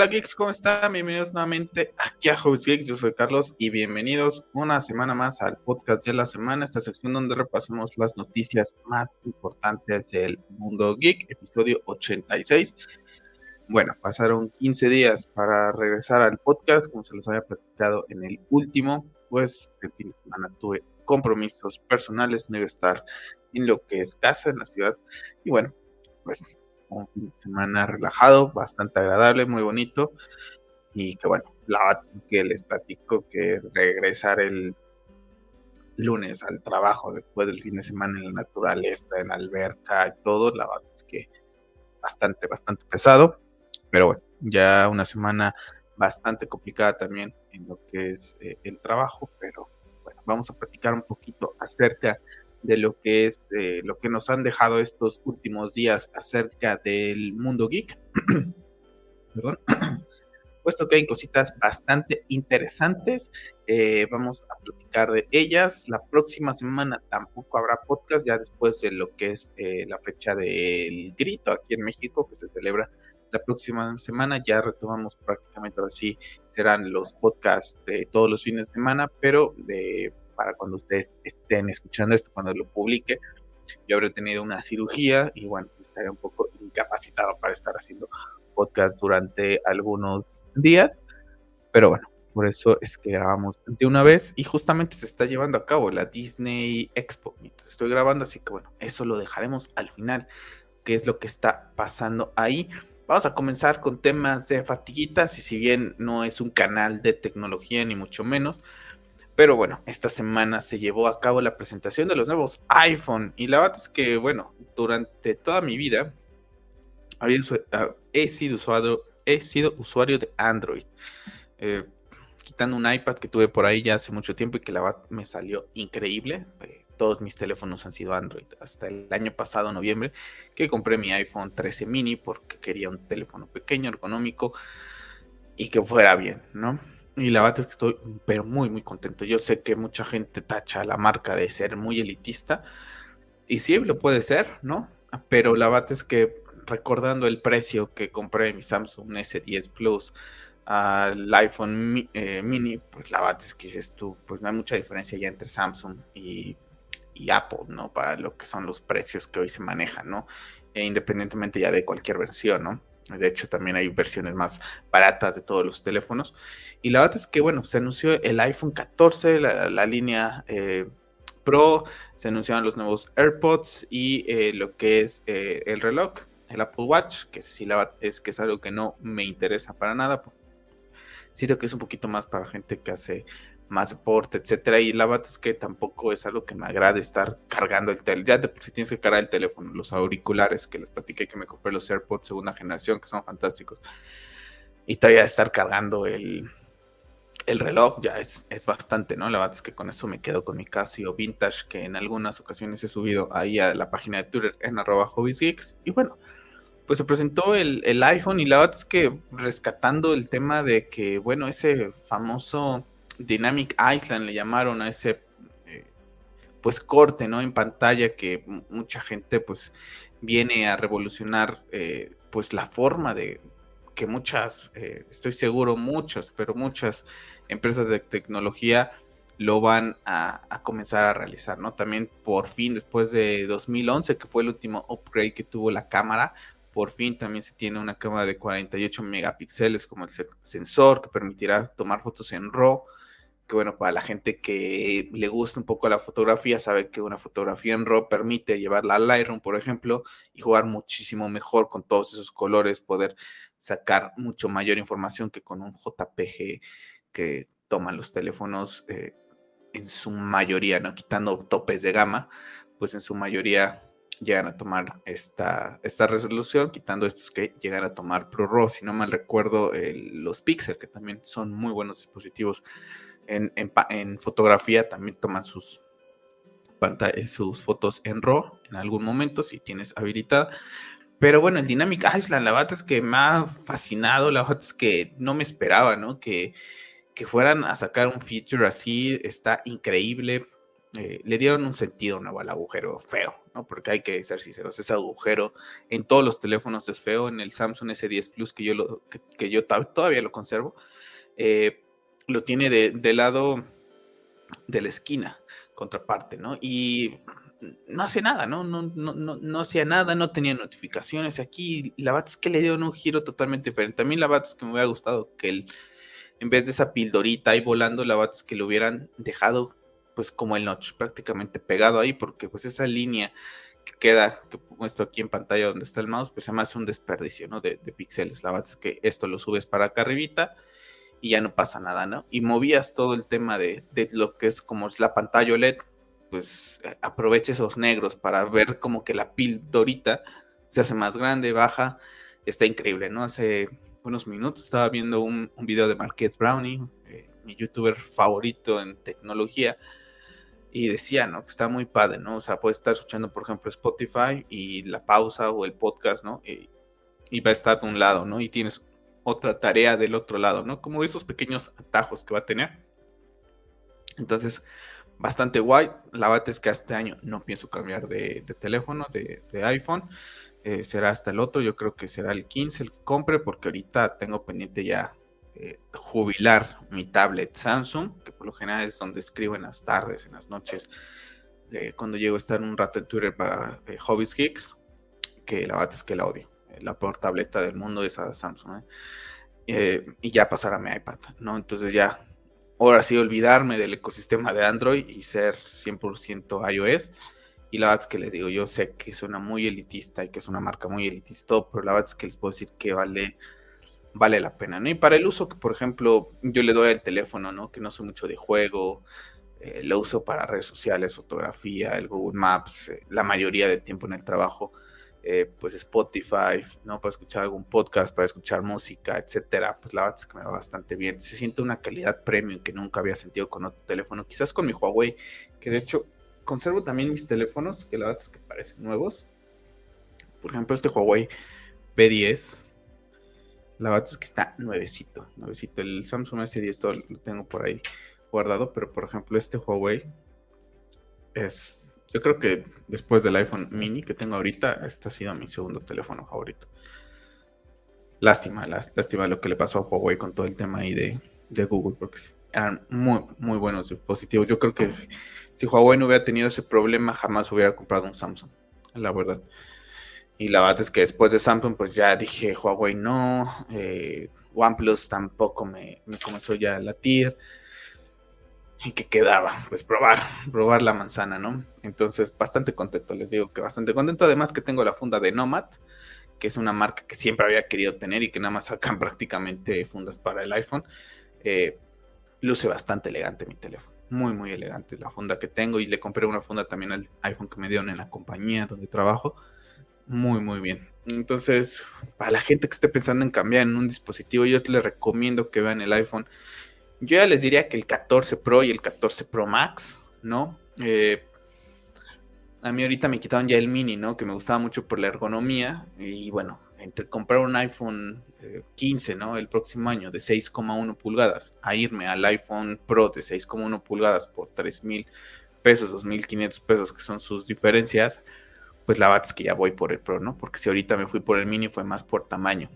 Hola geeks, ¿cómo están? Bienvenidos nuevamente aquí a Hobbies Geeks, yo soy Carlos y bienvenidos una semana más al podcast de la semana, esta sección donde repasamos las noticias más importantes del mundo geek, episodio 86. Bueno, pasaron 15 días para regresar al podcast, como se los había platicado en el último, pues el fin de semana tuve compromisos personales, no iba a estar en lo que es casa en la ciudad y bueno, pues un fin de semana relajado, bastante agradable, muy bonito. Y que bueno, la que les platico que regresar el lunes al trabajo después del fin de semana en la naturaleza, en la alberca y todo, la verdad es que bastante, bastante pesado. Pero bueno, ya una semana bastante complicada también en lo que es eh, el trabajo, pero bueno, vamos a platicar un poquito acerca de lo que es eh, lo que nos han dejado estos últimos días acerca del mundo geek. Puesto que hay cositas bastante interesantes, eh, vamos a platicar de ellas. La próxima semana tampoco habrá podcast, ya después de lo que es eh, la fecha del grito aquí en México, que se celebra la próxima semana. Ya retomamos prácticamente así, serán los podcasts de todos los fines de semana, pero de para cuando ustedes estén escuchando esto, cuando lo publique. Yo habré tenido una cirugía y bueno, estaré un poco incapacitado para estar haciendo podcast durante algunos días. Pero bueno, por eso es que grabamos de una vez y justamente se está llevando a cabo la Disney Expo. estoy grabando, así que bueno, eso lo dejaremos al final, qué es lo que está pasando ahí. Vamos a comenzar con temas de fatiguitas y si bien no es un canal de tecnología ni mucho menos, pero bueno, esta semana se llevó a cabo la presentación de los nuevos iPhone. Y la verdad es que, bueno, durante toda mi vida ah, he, sido usuario, de Android. Eh, quitando un iPad que tuve por ahí ya hace mucho tiempo y que la verdad me salió increíble. Eh, todos mis teléfonos han sido Android. Hasta el año pasado, noviembre, que compré mi iPhone 13 mini porque quería un teléfono pequeño, ergonómico y que fuera bien, ¿no? Y la verdad es que estoy pero muy muy contento. Yo sé que mucha gente tacha la marca de ser muy elitista y sí lo puede ser, ¿no? Pero la verdad es que recordando el precio que compré mi Samsung S10 Plus al iPhone eh, mini, pues la verdad es que dices tú, pues no hay mucha diferencia ya entre Samsung y, y Apple, ¿no? Para lo que son los precios que hoy se manejan, ¿no? E independientemente ya de cualquier versión, ¿no? De hecho, también hay versiones más baratas de todos los teléfonos. Y la verdad es que, bueno, se anunció el iPhone 14, la, línea eh, Pro, se anunciaron los nuevos AirPods y eh, lo que es eh, el reloj, el Apple Watch, que sí la es que es algo que no me interesa para nada. Siento que es un poquito más para gente que hace más deporte, etcétera. Y la verdad es que tampoco es algo que me agrade estar cargando el teléfono. Ya de por sí tienes que cargar el teléfono, los auriculares que les platiqué que me compré los AirPods segunda generación, que son fantásticos. Y todavía estar cargando el, el reloj ya es, es, bastante, ¿no? La verdad es que con eso me quedo con mi Casio Vintage, que en algunas ocasiones he subido ahí a la página de Twitter en arroba hobbiesgeeks. Y bueno, pues se presentó el, el iPhone y la verdad es que rescatando el tema de que, bueno, ese famoso Dynamic Island le llamaron a ese eh, pues corte no en pantalla que mucha gente pues viene a revolucionar eh, pues la forma de que muchas eh, estoy seguro muchas pero muchas empresas de tecnología lo van a, a, comenzar a realizar, ¿no? También por fin, después de 2011, que fue el último upgrade que tuvo la cámara, por fin también se tiene una cámara de 48 megapíxeles como el sensor que permitirá tomar fotos en RAW que bueno, para la gente que le gusta un poco la fotografía, sabe que una fotografía en RAW permite llevarla al Lightroom, por ejemplo, y jugar muchísimo mejor con todos esos colores, poder sacar mucho mayor información que con un JPG que toman los teléfonos eh, en su mayoría, ¿no? Quitando topes de gama, pues en su mayoría llegan a tomar esta, esta resolución, quitando estos que llegan a tomar ProRAW, si no mal recuerdo, los Pixel, que también son muy buenos dispositivos en, fotografía también toman sus, sus fotos en RAW en algún momento si tienes habilitada. Pero bueno, el Dynamic Island, la verdad es que me ha fascinado, la verdad es que no me esperaba, ¿no? Que, que fueran a sacar un feature así, está increíble. eh, le dieron un sentido nuevo al agujero feo, ¿no? Porque hay que ser sinceros, ese agujero en todos los teléfonos es feo, en el Samsung S10 Plus que yo, lo, que, yo todavía lo conservo, eh, lo tiene de, lado de la esquina, contraparte, ¿no? Y no hace nada, ¿no? No, no, no, no hacía nada, no tenía notificaciones aquí. La es que le dieron un giro totalmente diferente. Mí la es que me hubiera gustado que el, en vez de esa pildorita ahí volando, la es que lo hubieran dejado pues como el notch prácticamente pegado ahí, porque pues esa línea que queda, que muestro aquí en pantalla donde está el mouse, pues me hace un desperdicio, ¿no? De, de píxeles. La es que esto lo subes para acá arribita y ya no pasa nada, ¿no? Y movías todo el tema de, de lo que es como la pantalla OLED, pues eh, aprovecha esos negros para ver como que la pildorita se hace más grande, baja, está increíble, ¿no? Hace unos minutos estaba viendo un, un video de Marquez Brownie, eh, mi youtuber favorito en tecnología, y decía, ¿no? Que está muy padre, ¿no? O sea, puedes estar escuchando, por ejemplo, Spotify y la pausa o el podcast, ¿no? Y, va a estar de un lado, ¿no? Y tienes otra tarea del otro lado, ¿no? Como esos pequeños atajos que va a tener. Entonces, bastante guay. La verdad es que este año no pienso cambiar de, teléfono, de, iPhone. Eh, será hasta el otro, yo creo que será el 15 el que compre, porque ahorita tengo pendiente ya eh, jubilar mi tablet Samsung, que por lo general es donde escribo en las tardes, en las noches, eh, cuando llego a estar un rato en Twitter para Hobbies Geeks, que la verdad es que la odio. La peor tableta del mundo es a Samsung. y ya pasar a mi iPad, ¿no? Entonces ya, ahora sí olvidarme del ecosistema de Android y ser 100% iOS. Y la verdad es que les digo, yo sé que suena muy elitista y que es una marca muy elitista, pero la verdad es que les puedo decir que vale vale la pena, ¿no? Y para el uso que, por ejemplo, yo le doy al teléfono, ¿no? Que no soy mucho de juego, eh, lo uso para redes sociales, fotografía, el Google Maps, eh, la mayoría del tiempo en el trabajo, eh, pues Spotify, ¿no? Para escuchar algún podcast, para escuchar música, etcétera, pues la verdad es que me va bastante bien. Se siente una calidad premium que nunca había sentido con otro teléfono, quizás con mi Huawei, que de hecho conservo también mis teléfonos, que la verdad es que parecen nuevos. Por ejemplo, este Huawei P10 la verdad es que está nuevecito, nuevecito. El Samsung S10 todo lo tengo por ahí guardado, pero por ejemplo este Huawei es, yo creo que después del iPhone mini que tengo ahorita, este ha sido mi segundo teléfono favorito. Lástima, lástima lo que le pasó a Huawei con todo el tema ahí de, Google, porque eran muy, muy buenos dispositivos. Yo creo que si Huawei no hubiera tenido ese problema, jamás hubiera comprado un Samsung, la verdad. Y la verdad es que después de Samsung, pues ya dije Huawei no, eh, OnePlus tampoco me, comenzó ya a latir. ¿Y qué quedaba? Pues probar, probar la manzana, ¿no? Entonces, bastante contento, les digo que bastante contento. Además que tengo la funda de Nomad, que es una marca que siempre había querido tener y que nada más sacan prácticamente fundas para el iPhone. Eh, luce bastante elegante mi teléfono. Muy, muy elegante la funda que tengo. Y le compré una funda también al iPhone que me dieron en la compañía donde trabajo muy, muy bien. Entonces, para la gente que esté pensando en cambiar en un dispositivo, yo les recomiendo que vean el iPhone. Yo ya les diría que el 14 Pro y el 14 Pro Max, ¿no? Eh, a mí ahorita me quitaron ya el mini, ¿no? Que me gustaba mucho por la ergonomía. Y bueno, entre comprar un iPhone 15, eh, ¿no? El próximo año de 6,1 pulgadas a irme al iPhone Pro de 6,1 pulgadas por 3 mil pesos, 2.500 pesos, que son sus diferencias pues la verdad es que ya voy por el Pro, ¿no? Porque si ahorita me fui por el Mini fue más por tamaño.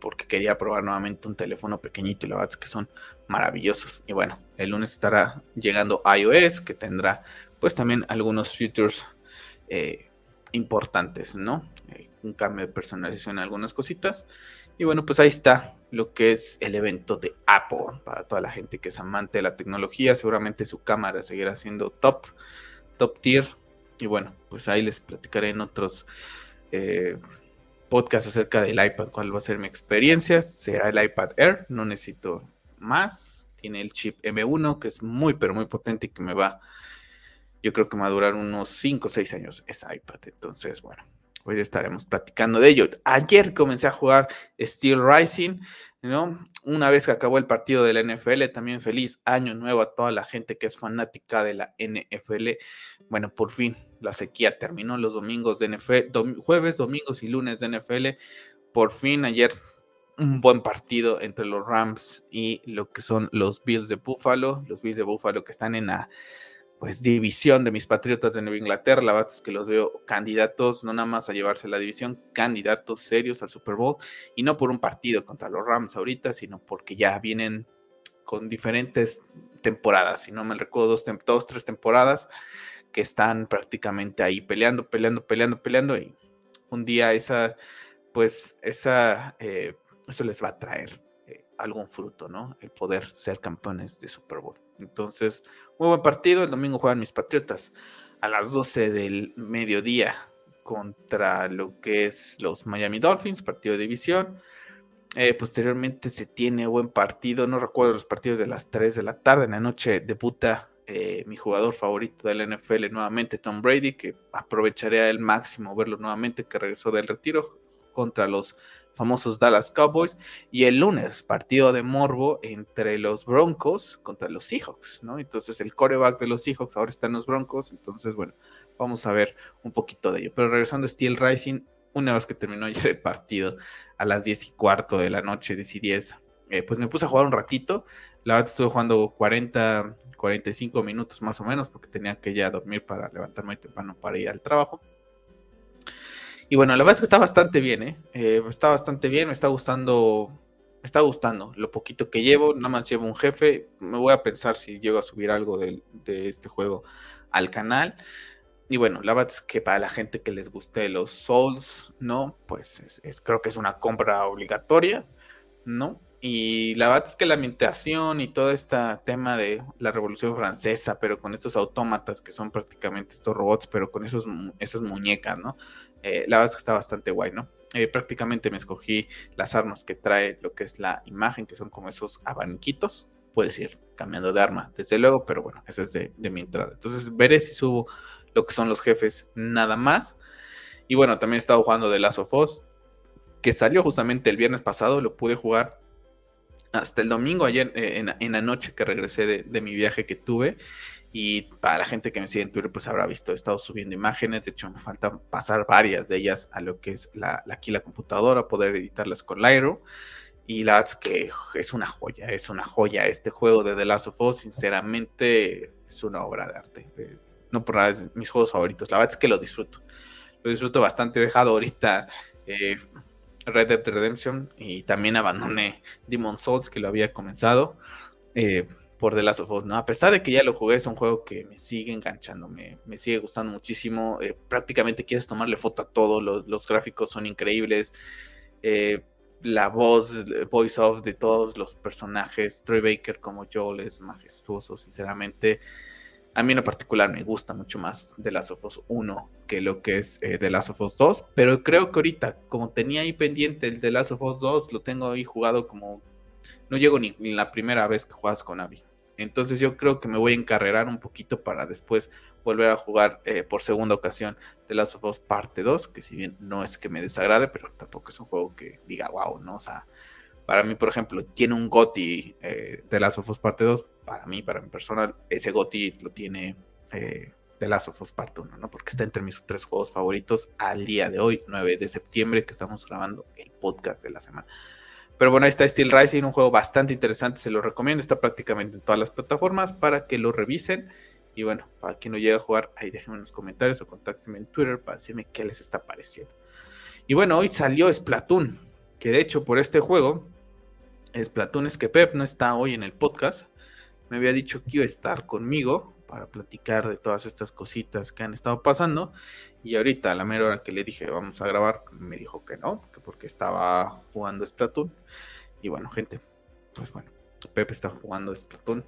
Porque quería probar nuevamente un teléfono pequeñito y la verdad que son maravillosos. Y bueno, el lunes estará llegando iOS que tendrá pues también algunos features eh, importantes, ¿no? Eh, un cambio de personalización en algunas cositas. Y bueno, pues ahí está lo que es el evento de Apple. Para toda la gente que es amante de la tecnología, seguramente su cámara seguirá siendo top, top tier y bueno, pues ahí les platicaré en otros eh, podcasts acerca del iPad, cuál va a ser mi experiencia. Será el iPad Air, no necesito más. Tiene el chip M1 que es muy, pero muy potente y que me va, yo creo que va a durar unos 5 o 6 años ese iPad. Entonces, bueno, hoy estaremos platicando de ello. Ayer comencé a jugar Steel Rising. ¿no? Una vez que acabó el partido de la NFL, también feliz año nuevo a toda la gente que es fanática de la NFL. Bueno, por fin la sequía terminó los domingos de NFL, jueves, domingos y lunes de NFL. Por fin ayer un buen partido entre los Rams y lo que son los Bills de Buffalo, los Bills de Buffalo que están en la pues división de mis Patriotas de Nueva Inglaterra. La verdad es que los veo candidatos, no nada más a llevarse la división, candidatos serios al Super Bowl. Y no por un partido contra los Rams ahorita, sino porque ya vienen con diferentes temporadas. Si no me recuerdo, dos, dos tres temporadas que están prácticamente ahí peleando, peleando, peleando, peleando. Y un día esa, pues, esa, eh, eso les va a traer eh, algún fruto, ¿no? El poder ser campeones de Super Bowl. Entonces, muy buen partido. El domingo juegan mis Patriotas a las 12 del mediodía contra lo que es los Miami Dolphins, partido de división. Eh, posteriormente se tiene buen partido, no recuerdo los partidos de las 3 de la tarde, en la noche debuta eh, mi jugador favorito del NFL nuevamente, Tom Brady, que aprovecharé al máximo verlo nuevamente, que regresó del retiro contra los famosos Dallas Cowboys. Y el lunes, partido de morbo entre los Broncos contra los Seahawks, ¿no? Entonces el coreback de los Seahawks ahora está en los Broncos. Entonces, bueno, vamos a ver un poquito de ello. Pero regresando a Steel Rising, una vez que terminó el partido, a las 10 y cuarto de la noche, 10 y 10, eh, pues me puse a jugar un ratito. La verdad estuve jugando 40, 45 minutos más o menos, porque tenía que ya dormir para levantarme temprano para ir al trabajo. Y bueno, la verdad es que está bastante bien, ¿eh? ¿eh? Está bastante bien, me está gustando, me está gustando lo poquito que llevo, nada más llevo un jefe, me voy a pensar si llego a subir algo de, este juego al canal. Y bueno, la verdad es que para la gente que les guste los Souls, ¿no? Pues es, creo que es una compra obligatoria, ¿no? Y la verdad es que la ambientación y todo este tema de la Revolución Francesa, pero con estos autómatas que son prácticamente estos robots, pero con esos, esas muñecas, ¿no? Eh, la verdad es que está bastante guay, ¿no? Eh, prácticamente me escogí las armas que trae lo que es la imagen, que son como esos abaniquitos. Puedes ir cambiando de arma, desde luego, pero bueno, esa es de, mi entrada. Entonces veré si subo lo que son los jefes nada más. Y bueno, también he estado jugando de Last of Us, que salió justamente el viernes pasado, lo pude jugar hasta el domingo, ayer eh, en, la noche que regresé de, mi viaje que tuve. Y para la gente que me sigue en Twitter, pues habrá visto, he estado subiendo imágenes. De hecho, me faltan pasar varias de ellas a lo que es la, aquí la computadora, poder editarlas con Lyro. Y la verdad es que es una joya, es una joya. Este juego de The Last of Us, sinceramente, es una obra de arte. No por nada, mis juegos favoritos. La verdad es que lo disfruto. Lo disfruto bastante. He dejado ahorita eh, Red Dead Redemption y también abandoné Demon Souls que lo había comenzado eh, por The Last of Us, ¿no? A pesar de que ya lo jugué, es un juego que me sigue enganchando, me, sigue gustando muchísimo, eh, prácticamente quieres tomarle foto a todo, los, gráficos son increíbles, eh, la voz, voice of de todos los personajes, Troy Baker como Joel es majestuoso, sinceramente. A mí en particular me gusta mucho más The Last of Us 1 que lo que es eh, The Last of Us 2, pero creo que ahorita, como tenía ahí pendiente el The Last of Us 2, lo tengo ahí jugado como... No llego ni, la primera vez que juegas con Abby. Entonces yo creo que me voy a encarrerar un poquito para después volver a jugar eh, por segunda ocasión The Last of Us Parte 2, que si bien no es que me desagrade, pero tampoco es un juego que diga wow, ¿no? O sea, para mí, por ejemplo, tiene un GOTI eh, The Last of Us Parte 2, para mí, para mi personal, ese GOTI lo tiene eh, The Last of Us Part 1, ¿no? Porque está entre mis tres juegos favoritos al día de hoy, 9 de septiembre, que estamos grabando el podcast de la semana. Pero bueno, ahí está Steel Rising, un juego bastante interesante, se lo recomiendo, está prácticamente en todas las plataformas para que lo revisen. Y bueno, para quien no llegue a jugar, ahí déjenme en los comentarios o contáctenme en Twitter para decirme qué les está pareciendo. Y bueno, hoy salió Splatoon, que de hecho por este juego, Splatoon es que Pep no está hoy en el podcast, me había dicho que iba a estar conmigo para platicar de todas estas cositas que han estado pasando. Y ahorita, a la mera hora que le dije vamos a grabar, me dijo que no, que porque estaba jugando Splatoon. Y bueno, gente, pues bueno, Pepe está jugando Splatoon.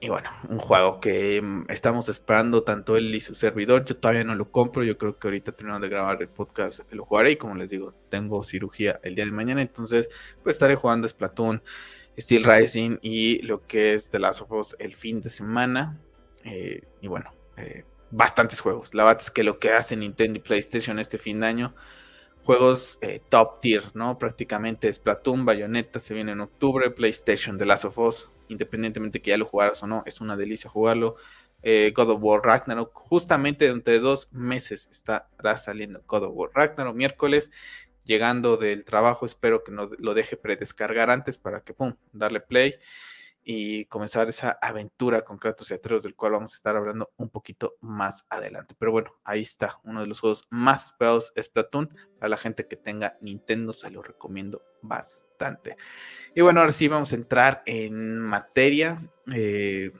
Y bueno, un juego que mm, estamos esperando tanto él y su servidor. Yo todavía no lo compro. Yo creo que ahorita terminando de grabar el podcast lo jugaré. Y como les digo, tengo cirugía el día de mañana. Entonces, pues estaré jugando Splatoon. Steel Rising y lo que es The Last of Us el fin de semana. Eh, y bueno, eh, bastantes juegos. La verdad es que lo que hace Nintendo y PlayStation este fin de año, juegos eh, top tier, ¿no? Prácticamente Splatoon, Bayonetta se viene en octubre, PlayStation The Last of Us, independientemente que ya lo jugaras o no, es una delicia jugarlo. God of War Ragnarok, justamente dentro de dos meses estará saliendo God of War Ragnarok, miércoles llegando del trabajo, espero que no lo deje predescargar antes para que, pum, darle play. y comenzar esa aventura con Kratos y Atreus, del cual vamos a estar hablando un poquito más adelante. Pero bueno, ahí está, uno de los juegos más esperados es Platoon. Para la gente que tenga Nintendo, se lo recomiendo bastante. Y bueno, ahora sí vamos a entrar en materia. Eh,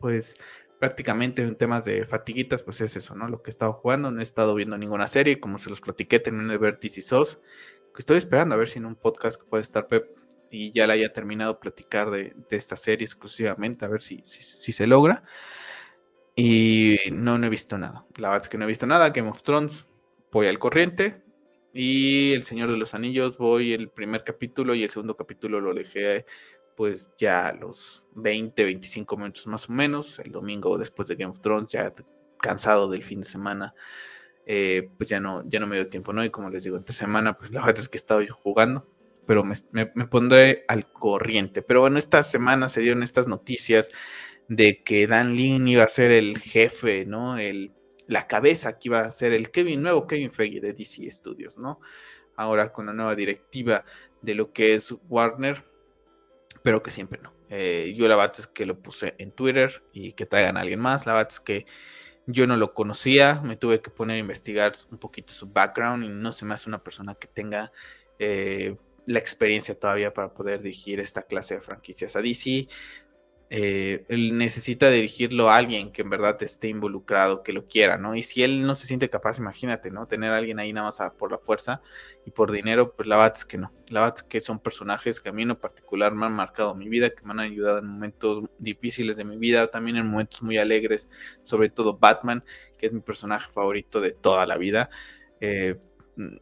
pues prácticamente en temas de fatiguitas, pues es eso, ¿no? Lo que he estado jugando, no he estado viendo ninguna serie, como se los platiqué, terminé de ver DC Souls, que estoy esperando a ver si en un podcast que puede estar Pep y ya la haya terminado de platicar de, esta serie exclusivamente, a ver si, si, se logra. Y no, no he visto nada. La verdad es que no he visto nada. Game of Thrones, voy al corriente. Y El Señor de los Anillos, voy el primer capítulo y el segundo capítulo lo dejé pues ya a los 20, 25 minutos más o menos. El domingo después de Game of Thrones, ya cansado del fin de semana. Eh, pues ya no, ya no me dio tiempo, ¿no? Y como les digo, entre semana, pues la verdad es que he estado yo jugando pero me, pondré al corriente. Pero bueno, esta semana se dieron estas noticias de que Dan Lin iba a ser el jefe, ¿no? El, la cabeza que iba a ser el Kevin, nuevo Kevin Feige de DC Studios, ¿no? Ahora con la nueva directiva de lo que es Warner, pero que siempre no. Eh, yo la verdad es que lo puse en Twitter y que traigan a alguien más. La verdad es que yo no lo conocía, me tuve que poner a investigar un poquito su background y no se me hace una persona que tenga eh, la experiencia todavía para poder dirigir esta clase de franquicias. A DC eh, él necesita dirigirlo a alguien que en verdad esté involucrado, que lo quiera, ¿no? Y si él no se siente capaz, imagínate, ¿no? Tener a alguien ahí nada más por la fuerza y por dinero, pues la verdad es que no. La verdad es que son personajes que a mí en particular me han marcado mi vida, que me han ayudado en momentos difíciles de mi vida, también en momentos muy alegres, sobre todo Batman, que es mi personaje favorito de toda la vida. Eh,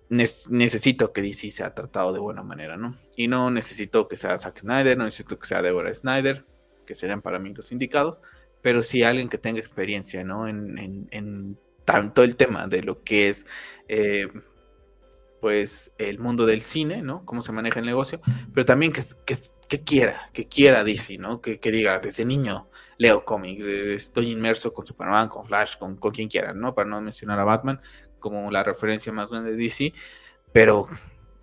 necesito que DC sea tratado de buena manera, ¿no? Y no necesito que sea Zack Snyder, no necesito que sea Deborah Snyder, que serían para mí los indicados, pero sí alguien que tenga experiencia, ¿no? En, tanto el tema de lo que es, eh, pues, el mundo del cine, ¿no? Cómo se maneja el negocio, pero también que, quiera, que quiera DC, ¿no? Que, diga, desde niño leo cómics, estoy inmerso con Superman, con Flash, con, con quien quiera, ¿no? Para no mencionar a Batman, como la referencia más grande de DC, pero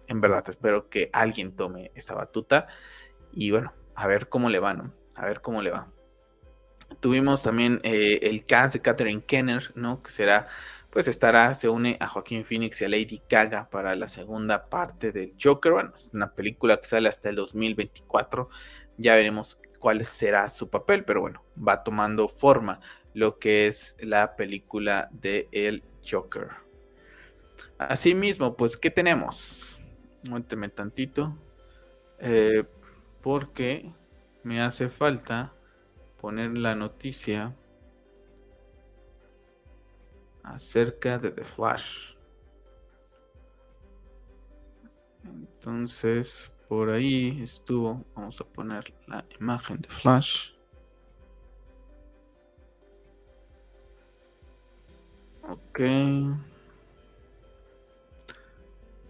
en verdad espero que alguien tome esa batuta y bueno, a ver cómo le va, ¿no? A ver cómo le va. Tuvimos también eh, el cast de Catherine Kenner, ¿no? Que será, pues estará, se une a Joaquín Phoenix y a Lady Gaga para la segunda parte del Joker. Bueno, es una película que sale hasta el 2024. Ya veremos cuál será su papel, pero bueno, va tomando forma lo que es la película de El Joker. Asimismo, pues, ¿qué tenemos? Muénteme tantito. Eh, porque me hace falta poner la noticia acerca de The Flash. Entonces, por ahí estuvo. Vamos a poner la imagen de Flash. Ok.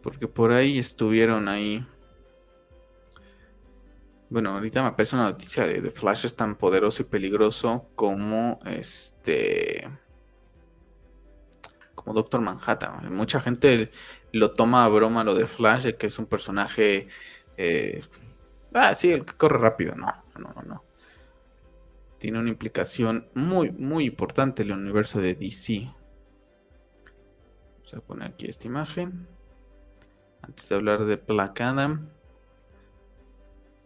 Porque por ahí estuvieron ahí. Bueno, ahorita me aparece una noticia de, Flash es tan poderoso y peligroso como este. Como Doctor Manhattan. Mucha gente lo toma a broma lo de Flash, que es un personaje. Eh, ah, sí, el que corre rápido. No, no, no. Tiene una implicación muy, muy importante en el universo de DC. Vamos a poner aquí esta imagen antes de hablar de Black Adam.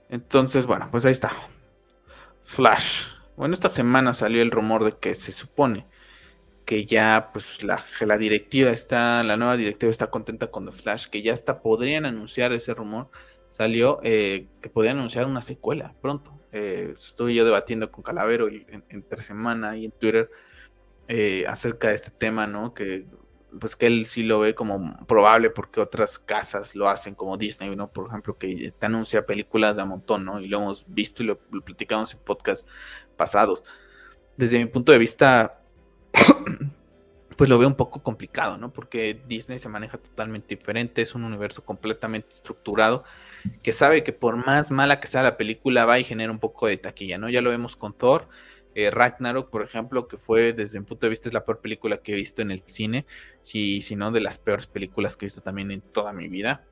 Entonces, bueno, pues ahí está. Flash. Bueno, esta semana salió el rumor de que se supone que ya, pues, la, la directiva está, la nueva directiva está contenta con The Flash, que ya hasta podrían anunciar ese rumor. Salió eh, que podrían anunciar una secuela pronto. Eh, estuve yo debatiendo con Calavero entre semana y en Twitter eh, acerca de este tema, ¿no? Que pues que él sí lo ve como probable porque otras casas lo hacen como Disney, ¿no? Por ejemplo, que te anuncia películas de a montón, ¿no? Y lo hemos visto y lo, platicamos en podcasts pasados. Desde mi punto de vista, pues lo veo un poco complicado, ¿no? Porque Disney se maneja totalmente diferente, es un universo completamente estructurado que sabe que por más mala que sea la película va y genera un poco de taquilla, ¿no? Ya lo vemos con Thor, eh, Ragnarok, por ejemplo, que fue desde mi punto de vista es la peor película que he visto en el cine, si, no de las peores películas que he visto también en toda mi vida.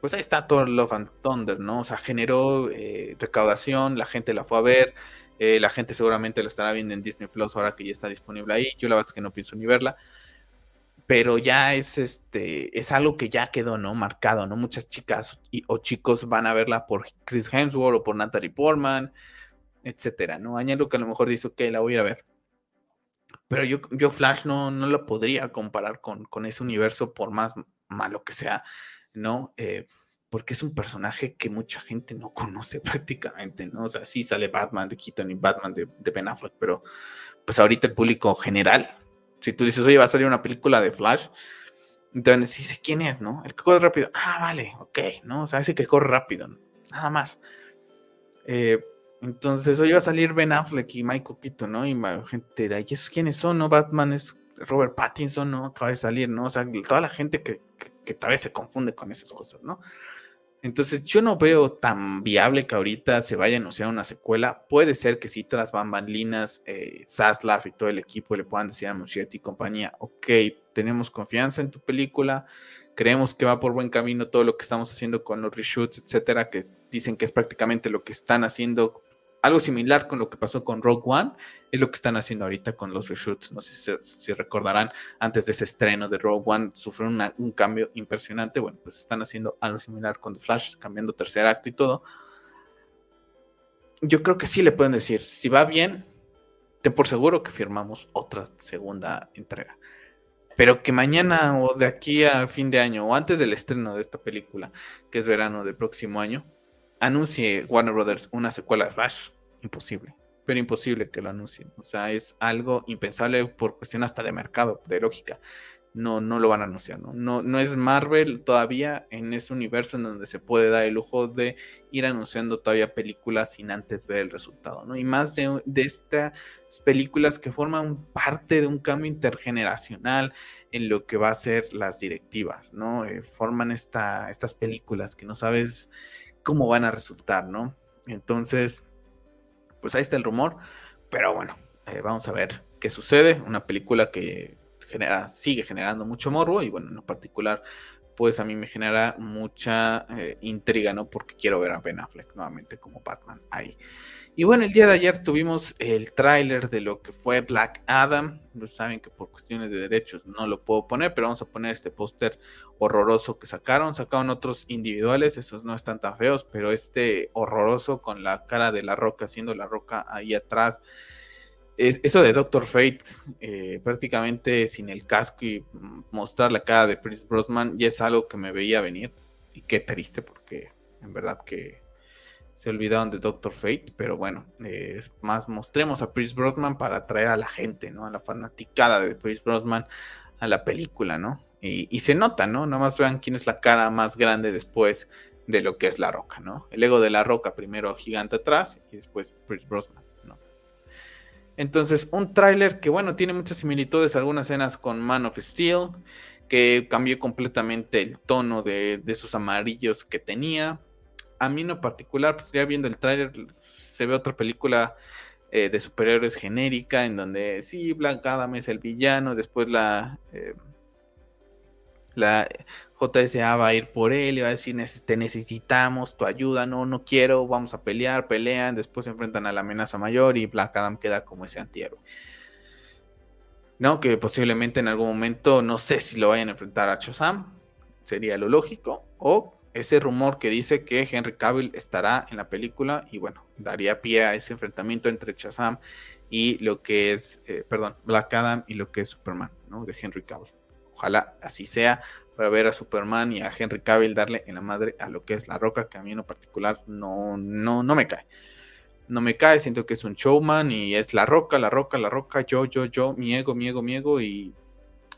pues ahí está Thor Love and Thunder, ¿no? O sea, generó eh, recaudación, la gente la fue a ver, eh, la gente seguramente la estará viendo en Disney Plus ahora que ya está disponible ahí. Yo la verdad es que no pienso ni verla. Pero ya es este, es algo que ya quedó, ¿no? Marcado, ¿no? Muchas chicas o chicos van a verla por Chris Hemsworth o por Natalie Portman, etcétera, ¿no? Algo que a lo mejor dice, ok, la voy a ver. Pero yo, yo Flash no, no lo podría comparar con, con ese universo por más malo que sea, ¿no? Eh, porque es un personaje que mucha gente no conoce prácticamente, ¿no? O sea, sí sale Batman de Keaton y Batman de, Ben Affleck, pero pues ahorita el público general, si tú dices, oye, va a salir una película de Flash, entonces dice, ¿quién es, no? El que corre rápido. Ah, vale, ok, ¿no? O sea, ese que corre rápido, nada más. Eh, entonces, hoy va a salir Ben Affleck y Michael Keaton, ¿no? Y gente dirá, ¿y esos quiénes son, no? Batman es Robert Pattinson, ¿no? Acaba de salir, ¿no? O sea, toda la gente que, que, todavía se confunde con esas cosas, ¿no? Entonces yo no veo tan viable que ahorita se vaya a anunciar una secuela. Puede ser que si tras bambalinas, eh, Saslav y todo el equipo le puedan decir a Muschietti y compañía, ok, tenemos confianza en tu película, creemos que va por buen camino todo lo que estamos haciendo con los reshoots, etcétera, que dicen que es prácticamente lo que están haciendo algo similar con lo que pasó con Rogue One, es lo que están haciendo ahorita con los reshoots. No sé si, recordarán, antes de ese estreno de Rogue One sufrió un cambio impresionante. Bueno, pues están haciendo algo similar con The Flash, cambiando tercer acto y todo. Yo creo que sí le pueden decir, si va bien, ten por seguro que firmamos otra segunda entrega. Pero que mañana o de aquí a fin de año o antes del estreno de esta película, que es verano del próximo año, anuncie Warner Brothers una secuela de Flash, imposible. Pero imposible que lo anuncien. O sea, es algo impensable por cuestión hasta de mercado, de lógica. No, no lo van a anunciar, ¿no? No, es Marvel todavía en ese universo en donde se puede dar el lujo de ir anunciando todavía películas sin antes ver el resultado, ¿no? Y más de, estas películas que forman parte de un cambio intergeneracional en lo que va a ser las directivas, ¿no? Eh, forman esta, estas películas que no sabes cómo van a resultar, ¿no? Entonces, pues ahí está el rumor, pero bueno, eh, vamos a ver qué sucede. Una película que genera, sigue generando mucho morbo y bueno, en particular, pues a mí me genera mucha eh, intriga, ¿no? Porque quiero ver a Ben Affleck nuevamente como Batman ahí. Y bueno, el día de ayer tuvimos el tráiler de lo que fue Black Adam. No saben que por cuestiones de derechos no lo puedo poner, pero vamos a poner este póster horroroso que sacaron. Sacaron otros individuales, esos no están tan feos, pero este horroroso con la cara de la roca, haciendo la roca ahí atrás. Es, eso de Doctor Fate, eh, prácticamente sin el casco y mostrar la cara de Chris Brosnan, ya es algo que me veía venir. Y qué triste, porque en verdad que se olvidaron de Doctor Fate, pero bueno, es más mostremos a Pierce Brosnan para atraer a la gente, ¿no? A la fanaticada de Pierce Brosnan a la película, ¿no? Y, se nota, ¿no? Nada más vean quién es la cara más grande después de lo que es la roca, ¿no? El ego de la roca, primero gigante atrás y después Pierce Brosnan, ¿no? Entonces, un tráiler que, bueno, tiene muchas similitudes, algunas escenas con Man of Steel, que cambió completamente el tono de, de esos amarillos que tenía, a mí en particular, pues ya viendo el tráiler, se ve otra película eh, de superhéroes genérica, en donde sí, Black Adam es el villano, después la, eh, la JSA va a ir por él y va a decir, te necesitamos tu ayuda, no, no quiero, vamos a pelear, pelean, después se enfrentan a la amenaza mayor y Black Adam queda como ese antihéroe. No, que posiblemente en algún momento, no sé si lo vayan a enfrentar a Shazam, sería lo lógico, o ese rumor que dice que Henry Cavill estará en la película y bueno, daría pie a ese enfrentamiento entre Shazam y lo que es, eh, perdón, Black Adam y lo que es Superman, ¿no? De Henry Cavill. Ojalá así sea para ver a Superman y a Henry Cavill darle en la madre a lo que es La Roca, que a mí en lo particular no, no, no me cae. No me cae, siento que es un showman y es La Roca, La Roca, La Roca, yo, yo, yo, mi ego, mi ego, mi ego y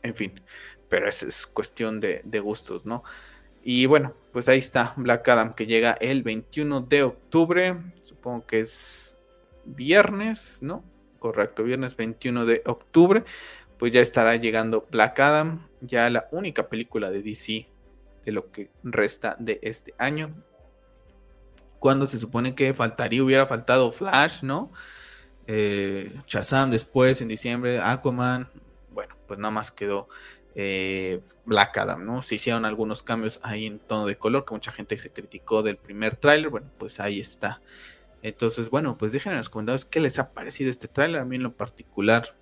en fin. Pero es, es cuestión de, de gustos, ¿no? Y bueno, pues ahí está Black Adam que llega el 21 de octubre. Supongo que es viernes, ¿no? Correcto, viernes 21 de octubre. Pues ya estará llegando Black Adam, ya la única película de DC de lo que resta de este año. Cuando se supone que faltaría, hubiera faltado Flash, ¿no? Eh, Shazam después en diciembre, Aquaman. Bueno, pues nada más quedó eh, Black Adam, ¿no? Se hicieron algunos cambios ahí en tono de color que mucha gente se criticó del primer tráiler, bueno, pues ahí está. Entonces, bueno, pues déjenme en los comentarios qué les ha parecido este tráiler, a mí en lo particular,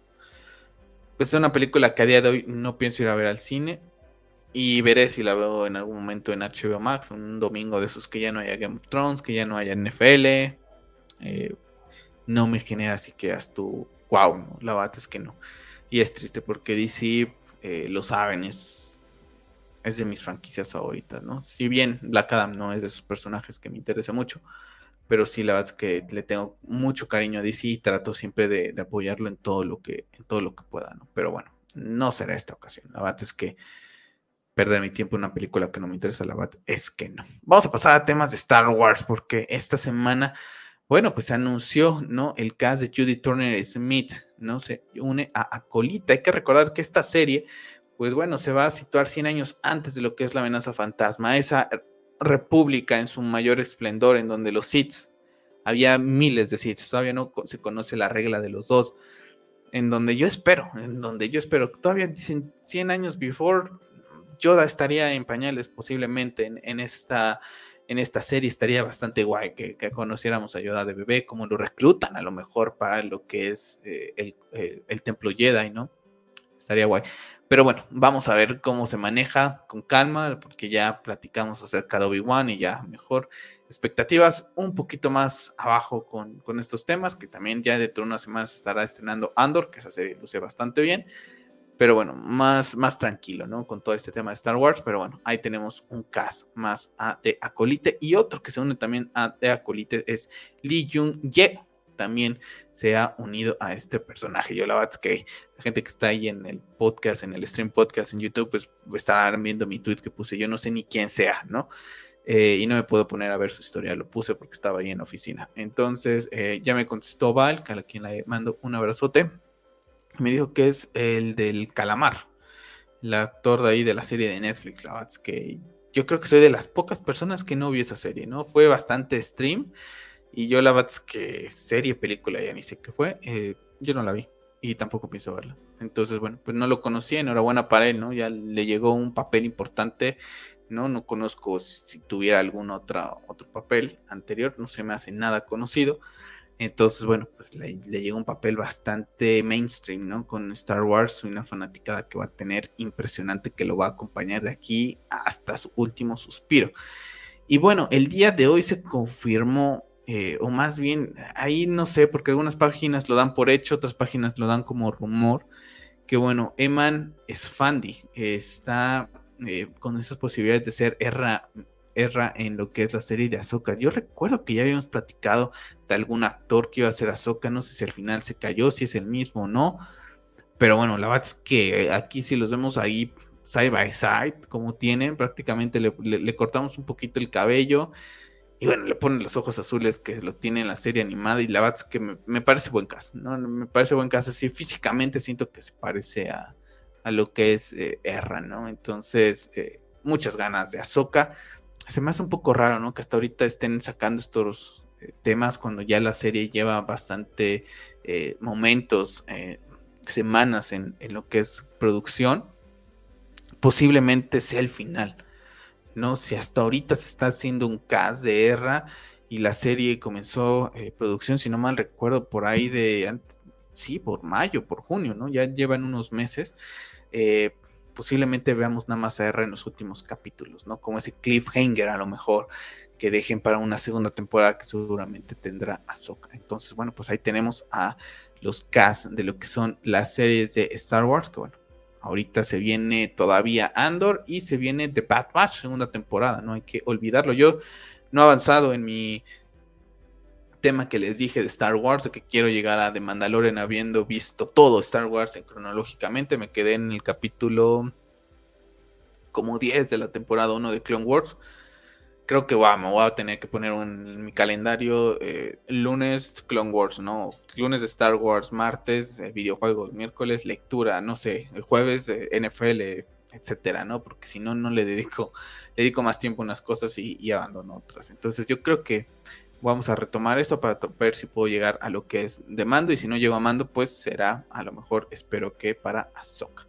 pues es una película que a día de hoy no pienso ir a ver al cine, y veré si la veo en algún momento en HBO Max, un domingo de esos que ya no haya Game of Thrones, que ya no haya NFL. Eh, no me genera así que haz tu wow, la verdad es que no. Y es triste porque DC, eh, lo saben, es, es de mis franquicias favoritas, ¿no? Si bien Black Adam no es de esos personajes que me interesa mucho, pero sí la verdad es que le tengo mucho cariño a DC y trato siempre de, apoyarlo en todo lo que, en todo lo que pueda, ¿no? Pero bueno, no será esta ocasión. La verdad es que perder mi tiempo en una película que no me interesa, la verdad es que no. Vamos a pasar a temas de Star Wars, porque esta semana, bueno, pues anunció, ¿no? El cast de Judy Turner Smith, ¿no? Se une a Acolita. Hay que recordar que esta serie, pues bueno, se va a situar 100 años antes de lo que es la amenaza fantasma, esa república en su mayor esplendor, en donde los Sith, había miles de Sith, todavía no se conoce la regla de los dos. En donde yo espero, en donde yo espero, todavía dicen 100 años before, Yoda estaría en pañales posiblemente en, esta, en esta serie. Estaría bastante guay que, conociéramos a Yoda de bebé, como lo reclutan a lo mejor para lo que es eh, el, eh, el, templo Jedi, ¿no? Estaría guay. Pero bueno, vamos a ver cómo se maneja con calma, porque ya platicamos acerca de Obi-Wan y ya mejor expectativas un poquito más abajo con, con, estos temas, que también ya dentro de unas semanas estará estrenando Andor, que esa serie luce bastante bien. Pero bueno, más, más tranquilo, ¿no? Con todo este tema de Star Wars. Pero bueno, ahí tenemos un caso más a, de Acolite. Y otro que se une también a de Acolite es Lee Jung-ye. También se ha unido a este personaje. Yo la verdad que la gente que está ahí en el podcast, en el stream podcast en YouTube, pues estarán viendo mi tweet que puse. Yo no sé ni quién sea, ¿no? Eh, y no me puedo poner a ver su historia, lo puse porque estaba ahí en oficina. Entonces, eh, ya me contestó Val, a quien le mando un abrazote me dijo que es el del calamar, el actor de ahí de la serie de Netflix, la verdad que yo creo que soy de las pocas personas que no vi esa serie, ¿no? Fue bastante stream y yo la verdad que serie, película, ya ni sé qué fue, eh, yo no la vi y tampoco pienso verla. Entonces, bueno, pues no lo conocí, enhorabuena para él, ¿no? Ya le llegó un papel importante, ¿no? No conozco si tuviera algún otro, otro papel anterior, no se me hace nada conocido. Entonces, bueno, pues le, llega un papel bastante mainstream, ¿no? Con Star Wars, una fanaticada que va a tener impresionante que lo va a acompañar de aquí hasta su último suspiro. Y bueno, el día de hoy se confirmó, eh, o más bien, ahí no sé, porque algunas páginas lo dan por hecho, otras páginas lo dan como rumor, que bueno, Eman Sfandi está eh, con esas posibilidades de ser Erra erra en lo que es la serie de Ahsoka. Yo recuerdo que ya habíamos platicado de algún actor que iba a ser Ahsoka, no sé si al final se cayó, si es el mismo o no. Pero bueno, la verdad es que aquí si los vemos ahí side by side, como tienen, prácticamente le, cortamos un poquito el cabello. Y bueno, le ponen los ojos azules que lo tiene en la serie animada. Y la verdad es que me, parece buen caso, ¿no? Me parece buen caso. Sí, físicamente siento que se parece a, a lo que es eh, Erra, ¿no? Entonces, eh, muchas ganas de Ahsoka se me hace un poco raro, ¿no? Que hasta ahorita estén sacando estos eh, temas cuando ya la serie lleva bastante eh, momentos, eh, semanas en, lo que es producción. Posiblemente sea el final, ¿no? Si hasta ahorita se está haciendo un cast de Erra y la serie comenzó producción, si no mal recuerdo, por ahí de, sí, por mayo, por junio, ¿no? Ya llevan unos meses. Eh, posiblemente veamos nada más a R en los últimos capítulos, ¿no? Como ese cliffhanger a lo mejor que dejen para una segunda temporada que seguramente tendrá Ahsoka. Entonces, bueno, pues ahí tenemos a los cast de lo que son las series de Star Wars, que bueno, ahorita se viene todavía Andor y se viene The Bad Batch, segunda temporada, no hay que olvidarlo. Yo no he avanzado en mi tema que les dije de Star Wars, de que quiero llegar a The Mandalorian habiendo visto todo Star Wars en cronológicamente. Me quedé en el capítulo como 10 de la temporada 1 de Clone Wars. Creo que va, me voy a tener que poner en mi calendario eh, lunes Clone Wars, ¿no? Lunes de Star Wars, martes eh, videojuegos, miércoles lectura, no sé, el jueves NFL, etcétera, ¿no? Porque si no, no le dedico, le dedico más tiempo a unas cosas y, y abandono otras. Entonces yo creo que vamos a retomar esto para ver si puedo llegar a lo que es de mando y si no llego a mando pues será a lo mejor espero que para Ahsoka.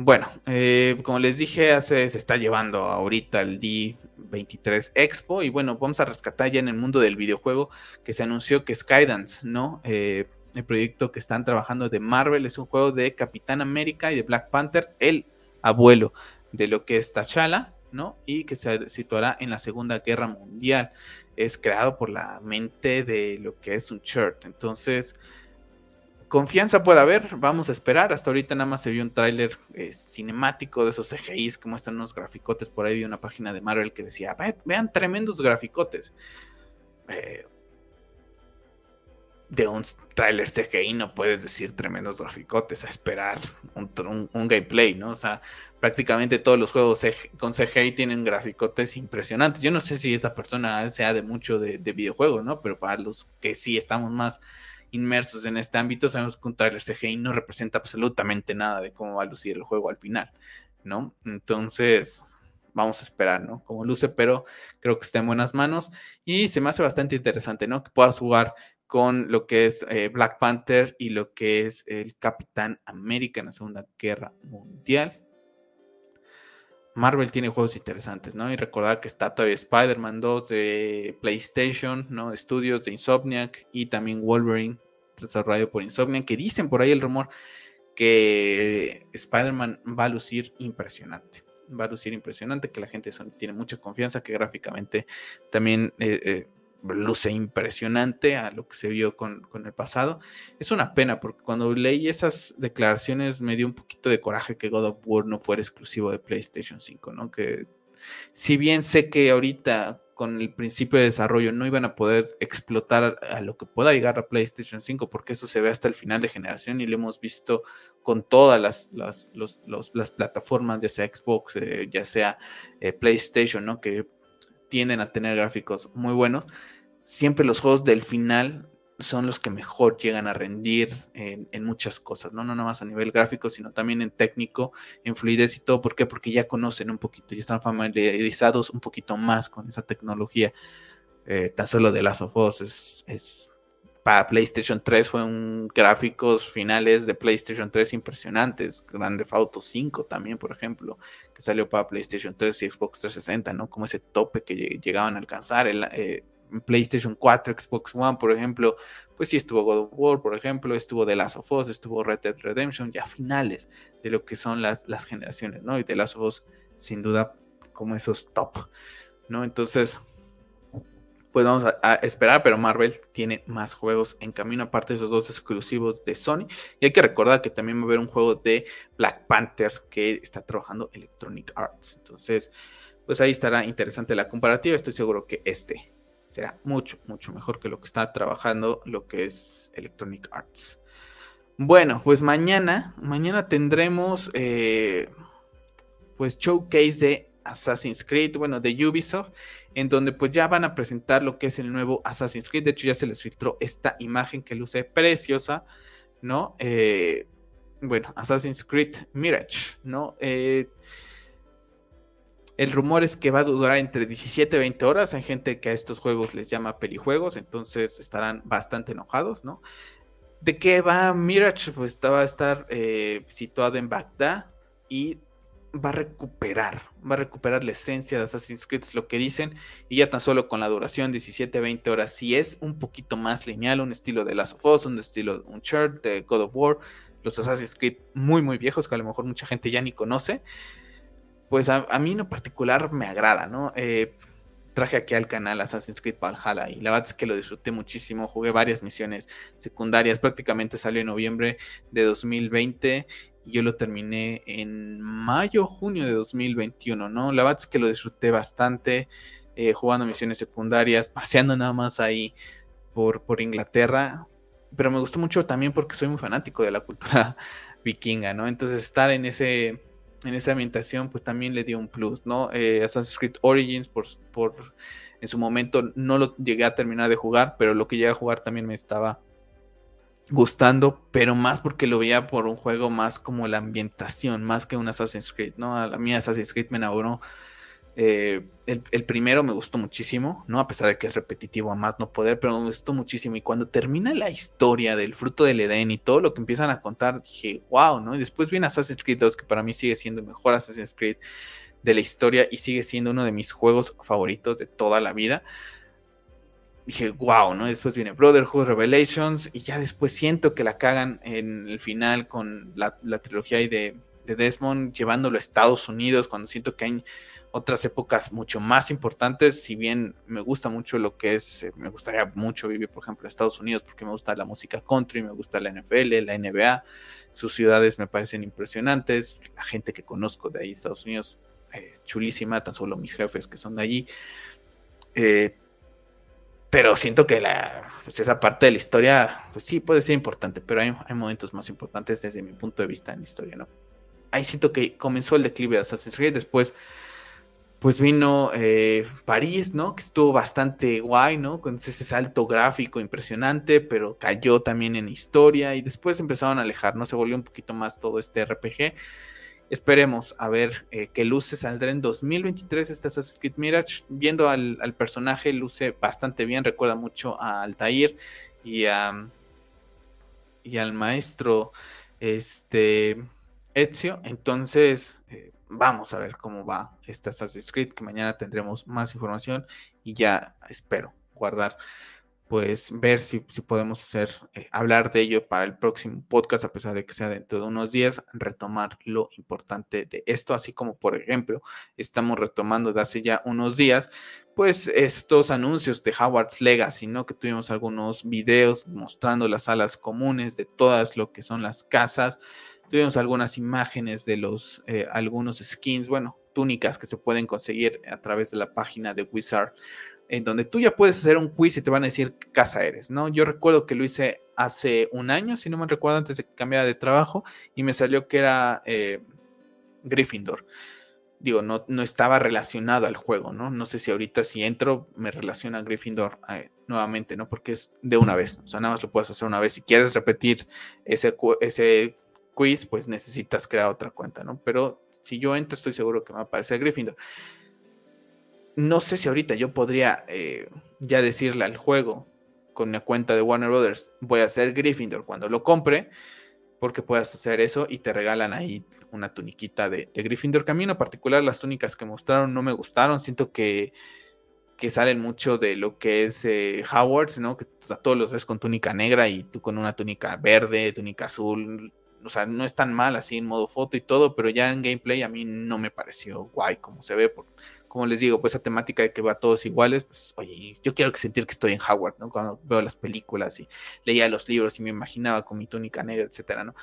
Bueno, eh, como les dije, hace, se está llevando ahorita el D23 Expo y bueno, vamos a rescatar ya en el mundo del videojuego que se anunció que Skydance, ¿no? Eh, el proyecto que están trabajando de Marvel es un juego de Capitán América y de Black Panther, el abuelo de lo que es T'Challa, ¿no? Y que se situará en la Segunda Guerra Mundial. Es creado por la mente de lo que es un shirt. Entonces, confianza puede haber, vamos a esperar. Hasta ahorita nada más se vio un tráiler eh, cinemático de esos CGIs que muestran unos graficotes. Por ahí vi una página de Marvel que decía, vean tremendos graficotes. Eh, de un tráiler CGI no puedes decir tremendos graficotes a esperar un, gameplay, ¿no? O sea, prácticamente todos los juegos con CGI tienen graficotes impresionantes. Yo no sé si esta persona sea de mucho de, de videojuegos, ¿no? Pero para los que sí estamos más inmersos en este ámbito, sabemos que un trailer CGI no representa absolutamente nada de cómo va a lucir el juego al final, ¿no? Entonces, vamos a esperar, ¿no? Como luce, pero creo que está en buenas manos y se me hace bastante interesante, ¿no? Que puedas jugar con lo que es eh, Black Panther y lo que es el Capitán América en la Segunda Guerra Mundial. Marvel tiene juegos interesantes, ¿no? Y recordar que está todavía Spider-Man 2 de PlayStation, ¿no? Estudios de Insomniac y también Wolverine, desarrollado por Insomniac, que dicen por ahí el rumor que Spider-Man va a lucir impresionante. Va a lucir impresionante, que la gente tiene mucha confianza, que gráficamente también eh, eh, luce impresionante a lo que se vio con, el pasado. Es una pena porque cuando leí esas declaraciones me dio un poquito de coraje que God of War no fuera exclusivo de PlayStation 5, ¿no? Que si bien sé que ahorita con el principio de desarrollo no iban a poder explotar a lo que pueda llegar a PlayStation 5 porque eso se ve hasta el final de generación y lo hemos visto con todas las, las, plataformas, ya sea Xbox, eh, ya sea eh, PlayStation, ¿no? Que tienden a tener gráficos muy buenos, siempre los juegos del final son los que mejor llegan a rendir en, muchas cosas, ¿no? No más a nivel gráfico, sino también en técnico, en fluidez y todo. ¿Por qué? Porque ya conocen un poquito, ya están familiarizados un poquito más con esa tecnología. Eh, tan solo de Last of Us es para PlayStation 3 fueron gráficos finales de PlayStation 3 impresionantes. Grande Auto 5 también, por ejemplo, que salió para PlayStation 3 y Xbox 360, ¿no? Como ese tope que llegaban a alcanzar. El, eh, PlayStation 4, Xbox One, por ejemplo, pues sí estuvo God of War, por ejemplo, estuvo The Last of Us, estuvo Red Dead Redemption, ya finales de lo que son las, las generaciones, ¿no? Y The Last of Us, sin duda, como esos top, ¿no? Entonces, pues vamos a, esperar, pero Marvel tiene más juegos en camino, aparte de esos dos exclusivos de Sony. Y hay que recordar que también va a haber un juego de Black Panther que está trabajando Electronic Arts. Entonces, pues ahí estará interesante la comparativa. Estoy seguro que este será mucho, mucho mejor que lo que está trabajando lo que es Electronic Arts. Bueno, pues mañana, mañana tendremos eh, pues showcase de Assassin's Creed, bueno, de Ubisoft, en donde pues ya van a presentar lo que es el nuevo Assassin's Creed. De hecho, ya se les filtró esta imagen que luce preciosa, ¿no? Eh, bueno, Assassin's Creed Mirage, ¿no? Eh, el rumor es que va a durar entre 17 y 20 horas. Hay gente que a estos juegos les llama pelijuegos, entonces estarán bastante enojados, ¿no? ¿De qué va Mirage? Pues va a estar eh, situado en Bagdad y va a recuperar, va a recuperar la esencia de Assassin's Creed, es lo que dicen, y ya tan solo con la duración 17-20 horas, si es un poquito más lineal, un estilo de Last of Us, un estilo de Uncharted, de God of War, los Assassin's Creed muy muy viejos que a lo mejor mucha gente ya ni conoce, pues a, mí en particular me agrada, ¿no? Eh, traje aquí al canal Assassin's Creed Valhalla y la verdad es que lo disfruté muchísimo, jugué varias misiones secundarias, prácticamente salió en noviembre de 2020 yo lo terminé en mayo, junio de 2021, ¿no? La verdad es que lo disfruté bastante, eh, jugando misiones secundarias, paseando nada más ahí por, por Inglaterra, pero me gustó mucho también porque soy muy fanático de la cultura vikinga, ¿no? Entonces estar en ese en esa ambientación pues también le dio un plus, ¿no? Eh, Assassin's Creed Origins por, por en su momento no lo llegué a terminar de jugar, pero lo que llegué a jugar también me estaba gustando, pero más porque lo veía por un juego más como la ambientación, más que un Assassin's Creed, ¿no? A mí Assassin's Creed me enamoró Eh, el, primero me gustó muchísimo, ¿no? A pesar de que es repetitivo a más no poder, pero me gustó muchísimo. Y cuando termina la historia del fruto del Edén y todo lo que empiezan a contar, dije, wow, ¿no? Y después viene Assassin's Creed 2, que para mí sigue siendo el mejor Assassin's Creed de la historia y sigue siendo uno de mis juegos favoritos de toda la vida. Dije, wow, ¿no? Después viene Brotherhood, Revelations, y ya después siento que la cagan en el final con la, trilogía de, de Desmond, llevándolo a Estados Unidos, cuando siento que hay otras épocas mucho más importantes, si bien me gusta mucho lo que es, eh, me gustaría mucho vivir, por ejemplo, en Estados Unidos, porque me gusta la música country, me gusta la NFL, la NBA, sus ciudades me parecen impresionantes, la gente que conozco de ahí, Estados Unidos, eh, chulísima, tan solo mis jefes que son de allí. Eh, pero siento que la, pues esa parte de la historia, pues sí puede ser importante, pero hay, momentos más importantes desde mi punto de vista en la historia, ¿no? Ahí siento que comenzó el declive de Assassin's Creed, después pues vino eh, París, ¿no? Que estuvo bastante guay, ¿no? Con ese salto gráfico impresionante, pero cayó también en historia y después empezaron a alejar, ¿no? Se volvió un poquito más todo este RPG. Esperemos a ver eh, qué luce saldrá en 2023 este Assassin's Creed Mirage. Viendo al, personaje, luce bastante bien, recuerda mucho a Altair y, a, y al maestro este, Ezio. Entonces, eh, vamos a ver cómo va esta Assassin's Creed, que mañana tendremos más información y ya espero guardar, pues ver si, podemos hacer, eh, hablar de ello para el próximo podcast, a pesar de que sea dentro de unos días, retomar lo importante de esto, así como por ejemplo, estamos retomando de hace ya unos días, pues estos anuncios de Howard's Legacy, ¿no? Que tuvimos algunos videos mostrando las salas comunes de todas lo que son las casas, Tuvimos algunas imágenes de los, eh, algunos skins, bueno, túnicas que se pueden conseguir a través de la página de Wizard, en donde tú ya puedes hacer un quiz y te van a decir qué casa eres, ¿no? Yo recuerdo que lo hice hace un año, si no me recuerdo, antes de que cambiara de trabajo, y me salió que era eh, Gryffindor. Digo, no, no, estaba relacionado al juego, ¿no? No sé si ahorita si entro me relaciona a Gryffindor eh, nuevamente, ¿no? Porque es de una vez, o sea, nada más lo puedes hacer una vez. Si quieres repetir ese, ese quiz, pues necesitas crear otra cuenta, ¿no? Pero si yo entro, estoy seguro que me va a aparecer Gryffindor. No sé si ahorita yo podría eh, ya decirle al juego con la cuenta de Warner Brothers, voy a hacer Gryffindor cuando lo compre, porque puedas hacer eso y te regalan ahí una tuniquita de, Gryffindor. Que particular las túnicas que mostraron no me gustaron, siento que, que salen mucho de lo que es eh, ¿no? Que a todos los ves con túnica negra y tú con una túnica verde, túnica azul, o sea, no es tan mal así en modo foto y todo, pero ya en gameplay a mí no me pareció guay como se ve, como les digo, pues esa temática de que va todos iguales, pues oye, yo quiero sentir que estoy en Howard, ¿no? Cuando veo las películas y leía los libros y me imaginaba con mi túnica negra, etcétera, ¿no?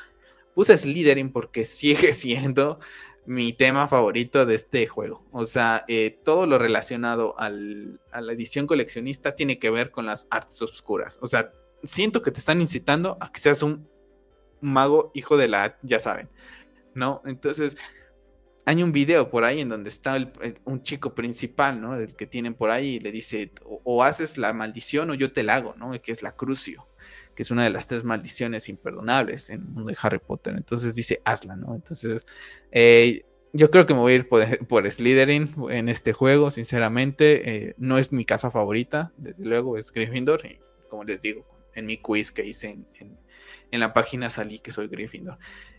Puse Slytherin porque sigue siendo mi tema favorito de este juego. O sea, eh, todo lo relacionado a la edición coleccionista tiene que ver con las artes oscuras. O sea, siento que te están incitando a que seas un mago hijo de la, ya saben, ¿no? Entonces, hay un video por ahí en donde está un chico principal, ¿no? El que tienen por ahí y le dice, o, haces la maldición o yo te la hago, ¿no? Que es la crucio, que es una de las tres maldiciones imperdonables en el mundo de Harry Potter. Entonces dice, hazla, ¿no? Entonces, eh, yo creo que me voy a ir por, por en este juego, sinceramente. Eh, no es mi casa favorita, desde luego, es Gryffindor. Y como les digo, en mi quiz que hice en la página salí que soy Gryffindor.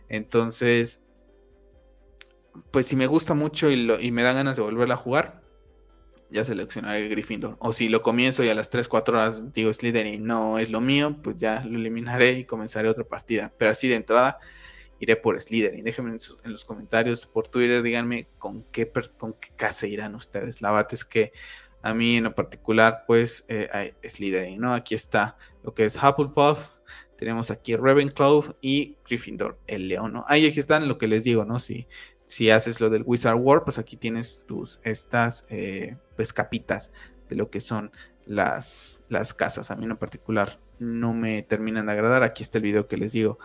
Entonces, pues si me gusta mucho y, me dan ganas de volverla a jugar, ya seleccionaré Gryffindor. O si lo comienzo y a las 3, 4 horas digo Slytherin no es lo mío, pues ya lo eliminaré y comenzaré otra partida. Pero así de entrada iré por Slytherin. Déjenme en, los comentarios por Twitter, díganme con qué, con qué casa irán ustedes. La bate es que a mí en lo particular, pues, eh, Slytherin, ¿no? Aquí está lo que es Hufflepuff, tenemos aquí Ravenclaw y Gryffindor, el león. Ahí están lo que les digo, ¿no? Si, si haces lo del Wizard War, pues aquí tienes tus, estas, eh, pues capitas de lo que son las, las casas. A mí en particular no me terminan de agradar. Aquí está el video que les digo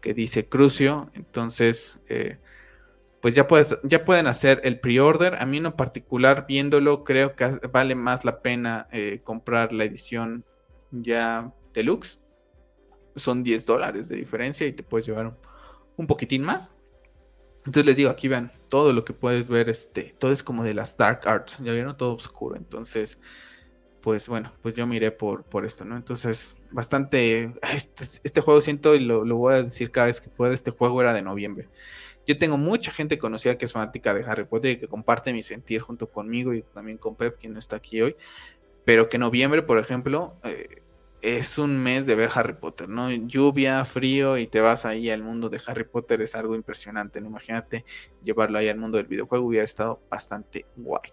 que dice Crucio. Entonces, eh, pues ya, puedes, ya pueden hacer el pre-order. A mí en particular, viéndolo, creo que vale más la pena eh, comprar la edición ya deluxe son 10 dólares de diferencia y te puedes llevar un, poquitín más. Entonces les digo, aquí vean, todo lo que puedes ver, este, todo es como de las Dark Arts, ya vieron todo oscuro, entonces, pues bueno, pues yo miré por, por esto, ¿no? Entonces, bastante, este, este juego siento, y lo, lo, voy a decir cada vez que pueda, este juego era de noviembre. Yo tengo mucha gente conocida que es fanática de Harry Potter y que comparte mi sentir junto conmigo y también con Pep, quien no está aquí hoy. Pero que noviembre, por ejemplo, eh, es un mes de ver Harry Potter, ¿no? Lluvia, frío y te vas ahí al mundo de Harry Potter es algo impresionante, ¿no? Imagínate llevarlo ahí al mundo del videojuego, hubiera estado bastante guay.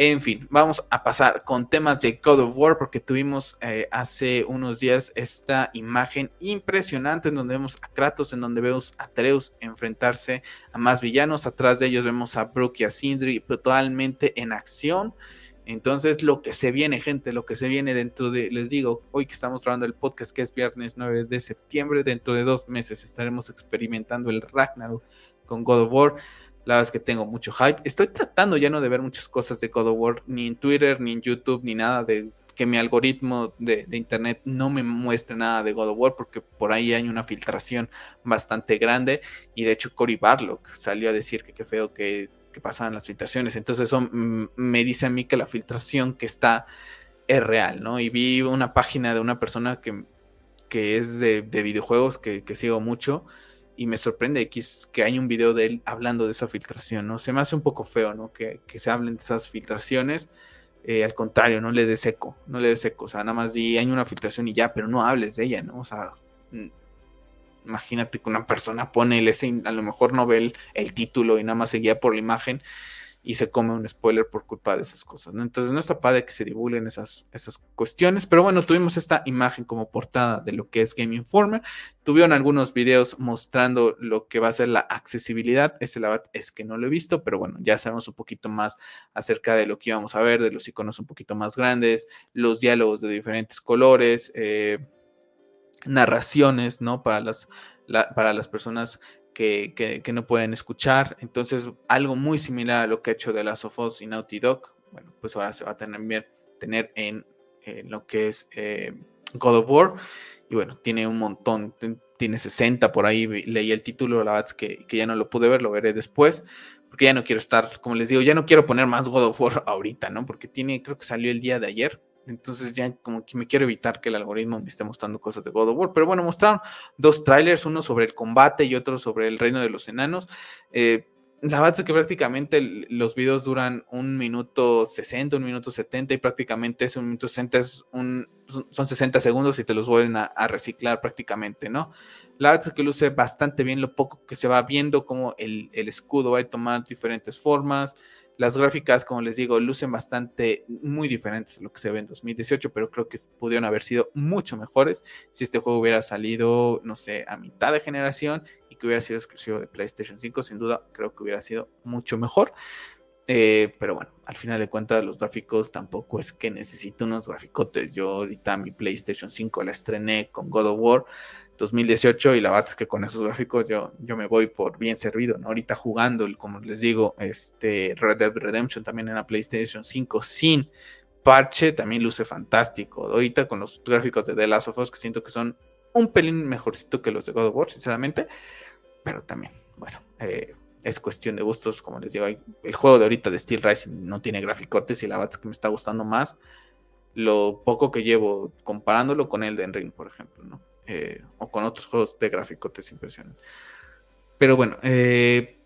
En fin, vamos a pasar con temas de God of War porque tuvimos eh, hace unos días esta imagen impresionante en donde vemos a Kratos, en donde vemos a Atreus enfrentarse a más villanos. Atrás de ellos vemos a Brooke y a Sindri totalmente en acción. Entonces, lo que se viene, gente, lo que se viene dentro de, les digo, hoy que estamos grabando el podcast, que es viernes 9 de septiembre, dentro de dos meses estaremos experimentando el Ragnarok con God of War. La verdad es que tengo mucho hype. Estoy tratando ya no de ver muchas cosas de God of War, ni en Twitter, ni en YouTube, ni nada de que mi algoritmo de, internet no me muestre nada de God of War, porque por ahí hay una filtración bastante grande. Y de hecho, Cory Barlock salió a decir que qué feo que, pasaban las filtraciones. Entonces, eso me dice a mí que la filtración que está es real, ¿no? Y vi una página de una persona que, que es de, videojuegos que, que sigo mucho y me sorprende que, que hay un video de él hablando de esa filtración, ¿no? Se me hace un poco feo, ¿no? Que, se hablen de esas filtraciones. Eh, al contrario, no le des eco, no le des eco, o sea, nada más di, hay una filtración y ya, pero no hables de ella, ¿no? O sea, imagínate que una persona pone el ese, a lo mejor no ve el, título y nada más se guía por la imagen y se come un spoiler por culpa de esas cosas. ¿no? Entonces no está padre que se divulguen esas, esas cuestiones, pero bueno, tuvimos esta imagen como portada de lo que es Game Informer. Tuvieron algunos videos mostrando lo que va a ser la accesibilidad. Ese la es que no lo he visto, pero bueno, ya sabemos un poquito más acerca de lo que íbamos a ver, de los iconos un poquito más grandes, los diálogos de diferentes colores, eh, narraciones, ¿no? Para las, para las personas que, no pueden escuchar. Entonces, algo muy similar a lo que ha hecho de Last of Us y Naughty Dog, bueno, pues ahora se va a tener, tener en, lo que es eh, God of War. Y bueno, tiene un montón, tiene 60 por ahí, leí el título, la verdad es que, que ya no lo pude ver, lo veré después porque ya no quiero estar, como les digo, ya no quiero poner más God of War ahorita, ¿no? Porque tiene, creo que salió el día de ayer, entonces ya como que me quiero evitar que el algoritmo me esté mostrando cosas de God of War. Pero bueno, mostraron dos trailers, uno sobre el combate y otro sobre el reino de los enanos. Eh, la verdad es que prácticamente los videos duran un minuto 60, un minuto 70 y prácticamente es un minuto 60, es son 60 segundos y te los vuelven a, reciclar prácticamente, ¿no? La verdad es que luce bastante bien lo poco que se va viendo, como el escudo va a tomar diferentes formas, las gráficas, como les digo, lucen bastante muy diferentes a lo que se ve en 2018, pero creo que pudieron haber sido mucho mejores si este juego hubiera salido, no sé, a mitad de generación y que hubiera sido exclusivo de PlayStation 5. Sin duda, creo que hubiera sido mucho mejor. Eh, pero bueno, al final de cuentas, los gráficos tampoco es que necesito unos graficotes. Yo ahorita mi PlayStation 5 la estrené con God of War 2018 y la verdad es que con esos gráficos yo, yo me voy por bien servido, ¿no? Ahorita jugando, como les digo, este Red Dead Redemption también en la PlayStation 5 sin parche también luce fantástico. Ahorita con los gráficos de The Last of Us que siento que son un pelín mejorcito que los de God of War, sinceramente, pero también, bueno, eh, es cuestión de gustos, como les digo, el juego de ahorita de Steel Rising no tiene graficotes y la verdad es que me está gustando más lo poco que llevo comparándolo con el de Ring, por ejemplo, ¿no? Eh, o con otros juegos de gráficos impresionantes. Pero bueno, eh,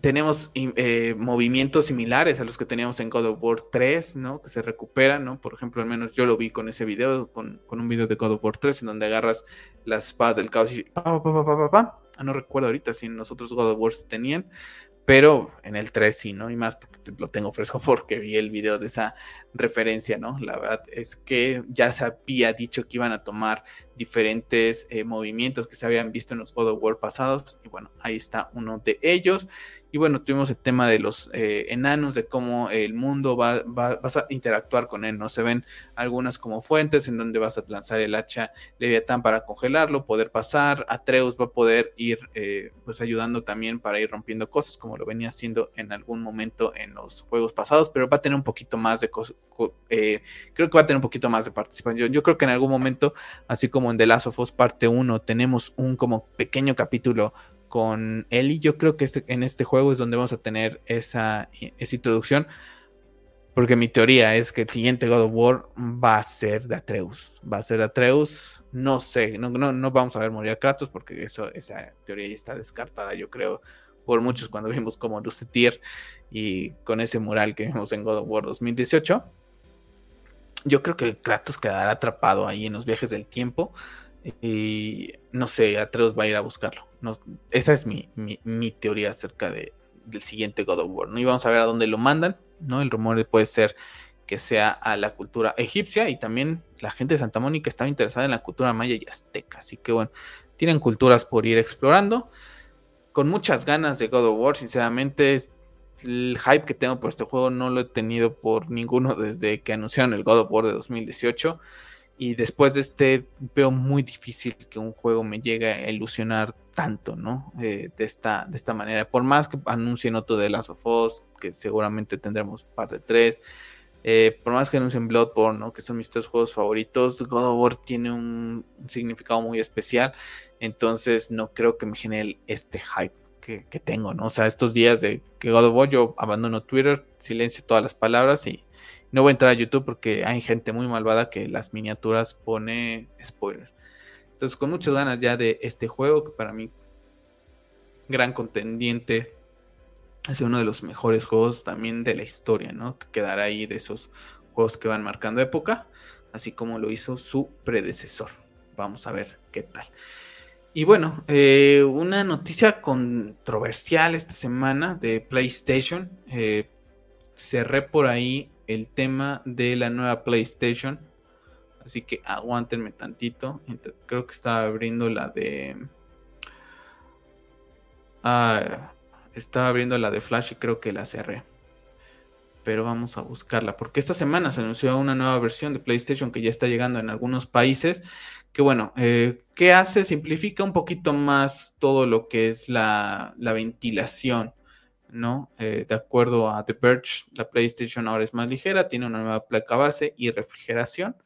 tenemos eh, movimientos similares a los que teníamos en God of War 3, ¿no? Que se recuperan, ¿no? Por ejemplo, al menos yo lo vi con ese video, con, un video de God of War 3, en donde agarras las espadas del caos y... Pa, pa, no recuerdo ahorita si nosotros God of tenían, pero en el 3 sí, ¿no? Y más porque lo tengo fresco porque vi el video de esa referencia, ¿no? La verdad es que ya se había dicho que iban a tomar diferentes eh, movimientos que se habían visto en los God of War pasados y bueno, ahí está uno de ellos. Y bueno, tuvimos el tema de los eh, enanos, de cómo el mundo va, vas a interactuar con él, ¿no? Se ven algunas como fuentes en donde vas a lanzar el hacha Leviatán para congelarlo, poder pasar. Atreus va a poder ir eh, pues ayudando también para ir rompiendo cosas, como lo venía haciendo en algún momento en los juegos pasados, pero va a tener un poquito más de eh, creo que va a tener un poquito más de participación. Yo creo que en algún momento, así como en The Last of Us parte 1, tenemos un como pequeño capítulo con Ellie. Yo creo que este, en este juego es donde vamos a tener esa, introducción. Porque mi teoría es que el siguiente God of War va a ser de Atreus. Va a ser de Atreus. No sé, no, no, vamos a ver morir a Kratos porque eso, esa teoría ya está descartada, yo creo, por muchos cuando vimos como Lucetir y con ese mural que vimos en God of War 2018. Yo creo que Kratos quedará atrapado ahí en los viajes del tiempo. Y no sé, Atreus va a ir a buscarlo. esa es mi, mi, teoría acerca de, del siguiente God of War. ¿no? Y vamos a ver a dónde lo mandan. ¿no? El rumor puede ser que sea a la cultura egipcia y también la gente de Santa Mónica estaba interesada en la cultura maya y azteca. Así que bueno, tienen culturas por ir explorando. Con muchas ganas de God of War, sinceramente, el hype que tengo por este juego no lo he tenido por ninguno desde que anunciaron el God of War de 2018. Y después de este veo muy difícil que un juego me llegue a ilusionar tanto, ¿no? Eh, de, esta, de esta manera. Por más que anuncien otro de Last of Us, que seguramente tendremos parte de tres. Eh, por más que anuncien Bloodborne, ¿no? Que son mis tres juegos favoritos, God of War tiene un, significado muy especial. Entonces no creo que me genere este hype que, que, tengo, ¿no? O sea, estos días de que God of War yo abandono Twitter, silencio todas las palabras y no voy a entrar a YouTube porque hay gente muy malvada que las miniaturas pone spoilers. Entonces, con muchas ganas ya de este juego, que para mí, gran contendiente, es uno de los mejores juegos también de la historia, ¿no? Que quedará ahí de esos juegos que van marcando época, así como lo hizo su predecesor. Vamos a ver qué tal. Y bueno, eh, una noticia controversial esta semana de PlayStation. Eh, cerré por ahí el tema de la nueva PlayStation. Así que aguántenme tantito. Creo que estaba abriendo la de... Ah, estaba abriendo la de Flash y creo que la cerré. Pero vamos a buscarla. Porque esta semana se anunció una nueva versión de PlayStation que ya está llegando en algunos países. Que bueno, eh, ¿qué hace? Simplifica un poquito más todo lo que es la, la ventilación ¿no? Eh, de acuerdo a The Verge, la PlayStation ahora es más ligera, tiene una nueva placa base y refrigeración,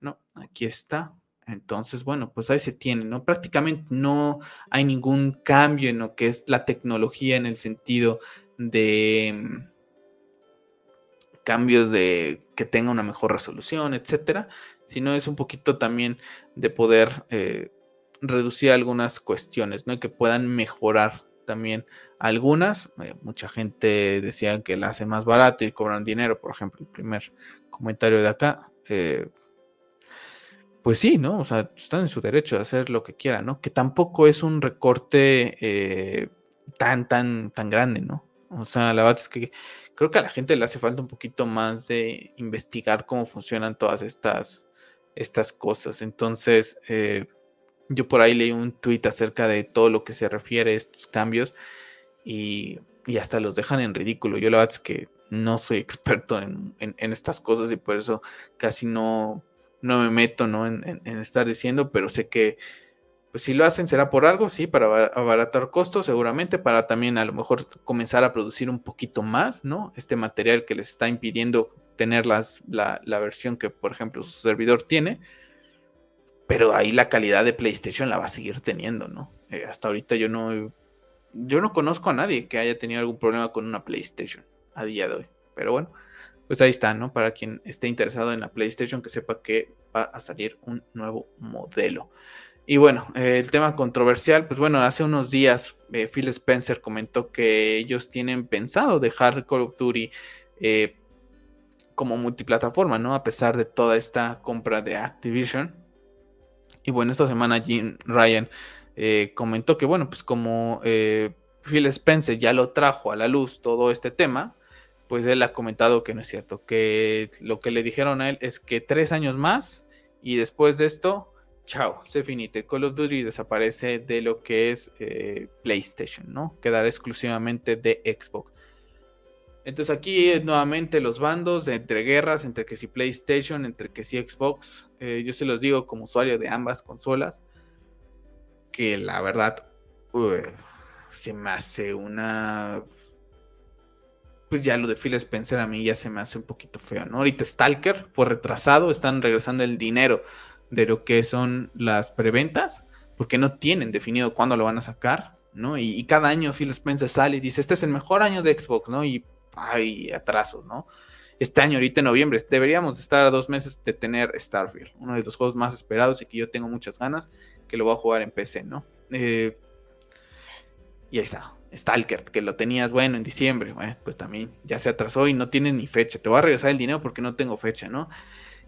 ¿no? Aquí está. Entonces, bueno, pues ahí se tiene, ¿no? Prácticamente no hay ningún cambio en lo que es la tecnología en el sentido de mm, cambios de que tenga una mejor resolución, etcétera, sino es un poquito también de poder eh, reducir algunas cuestiones, ¿no? que puedan mejorar también algunas. Eh, mucha gente decía que la hace más barato y cobran dinero, por ejemplo, el primer comentario de acá. Eh, pues sí, ¿no? O sea, están en su derecho de hacer lo que quieran, ¿no? Que tampoco es un recorte eh, tan, tan, tan grande, ¿no? O sea, la verdad es que creo que a la gente le hace falta un poquito más de investigar cómo funcionan todas estas, estas cosas. Entonces, yo por ahí leí un tweet acerca de todo lo que se refiere a estos cambios y, hasta los dejan en ridículo. Yo la verdad es que no soy experto en, estas cosas y por eso casi no, no me meto ¿no? En, estar diciendo, pero sé que pues si lo hacen será por algo, sí, para abaratar costos, seguramente, para también a lo mejor comenzar a producir un poquito más, ¿no? Este material que les está impidiendo tener las, la, la versión que, por ejemplo, su servidor tiene pero ahí la calidad de PlayStation la va a seguir teniendo, ¿no? Eh, hasta ahorita yo no, yo no conozco a nadie que haya tenido algún problema con una PlayStation a día de hoy. Pero bueno, pues ahí está, ¿no? Para quien esté interesado en la PlayStation, que sepa que va a salir un nuevo modelo. Y bueno, eh, el tema controversial, pues bueno, hace unos días eh, Phil Spencer comentó que ellos tienen pensado dejar Call of Duty como multiplataforma, ¿no? A pesar de toda esta compra de Activision. Y bueno, esta semana Jim Ryan eh, comentó que, bueno, pues como eh, Phil Spencer ya lo trajo a la luz todo este tema, pues él ha comentado que no es cierto, que lo que le dijeron a él es que tres años más y después de esto, chao, se finite. Call of Duty desaparece de lo que es eh, PlayStation, ¿no? Quedará exclusivamente de Xbox. Entonces aquí nuevamente los bandos entre guerras, entre que si PlayStation, entre que si Xbox. Eh, yo se los digo como usuario de ambas consolas. Que la verdad se me hace una... Pues ya lo de Phil Spencer a mí ya se me hace un poquito feo, ¿no? Ahorita Stalker fue retrasado, están regresando el dinero de lo que son las preventas, porque no tienen definido cuándo lo van a sacar ¿no? Y, cada año Phil Spencer sale y dice, este es el mejor año de Xbox, ¿no? Y hay atrasos, ¿no? Este año, ahorita en noviembre, deberíamos estar a dos meses de tener Starfield, uno de los juegos más esperados y que yo tengo muchas ganas, que lo voy a jugar en PC, ¿no? Eh, y ahí está, Stalker, que lo tenías, bueno, en diciembre, bueno, pues también ya se atrasó y no tiene ni fecha. Te voy a regresar el dinero porque no tengo fecha, ¿no?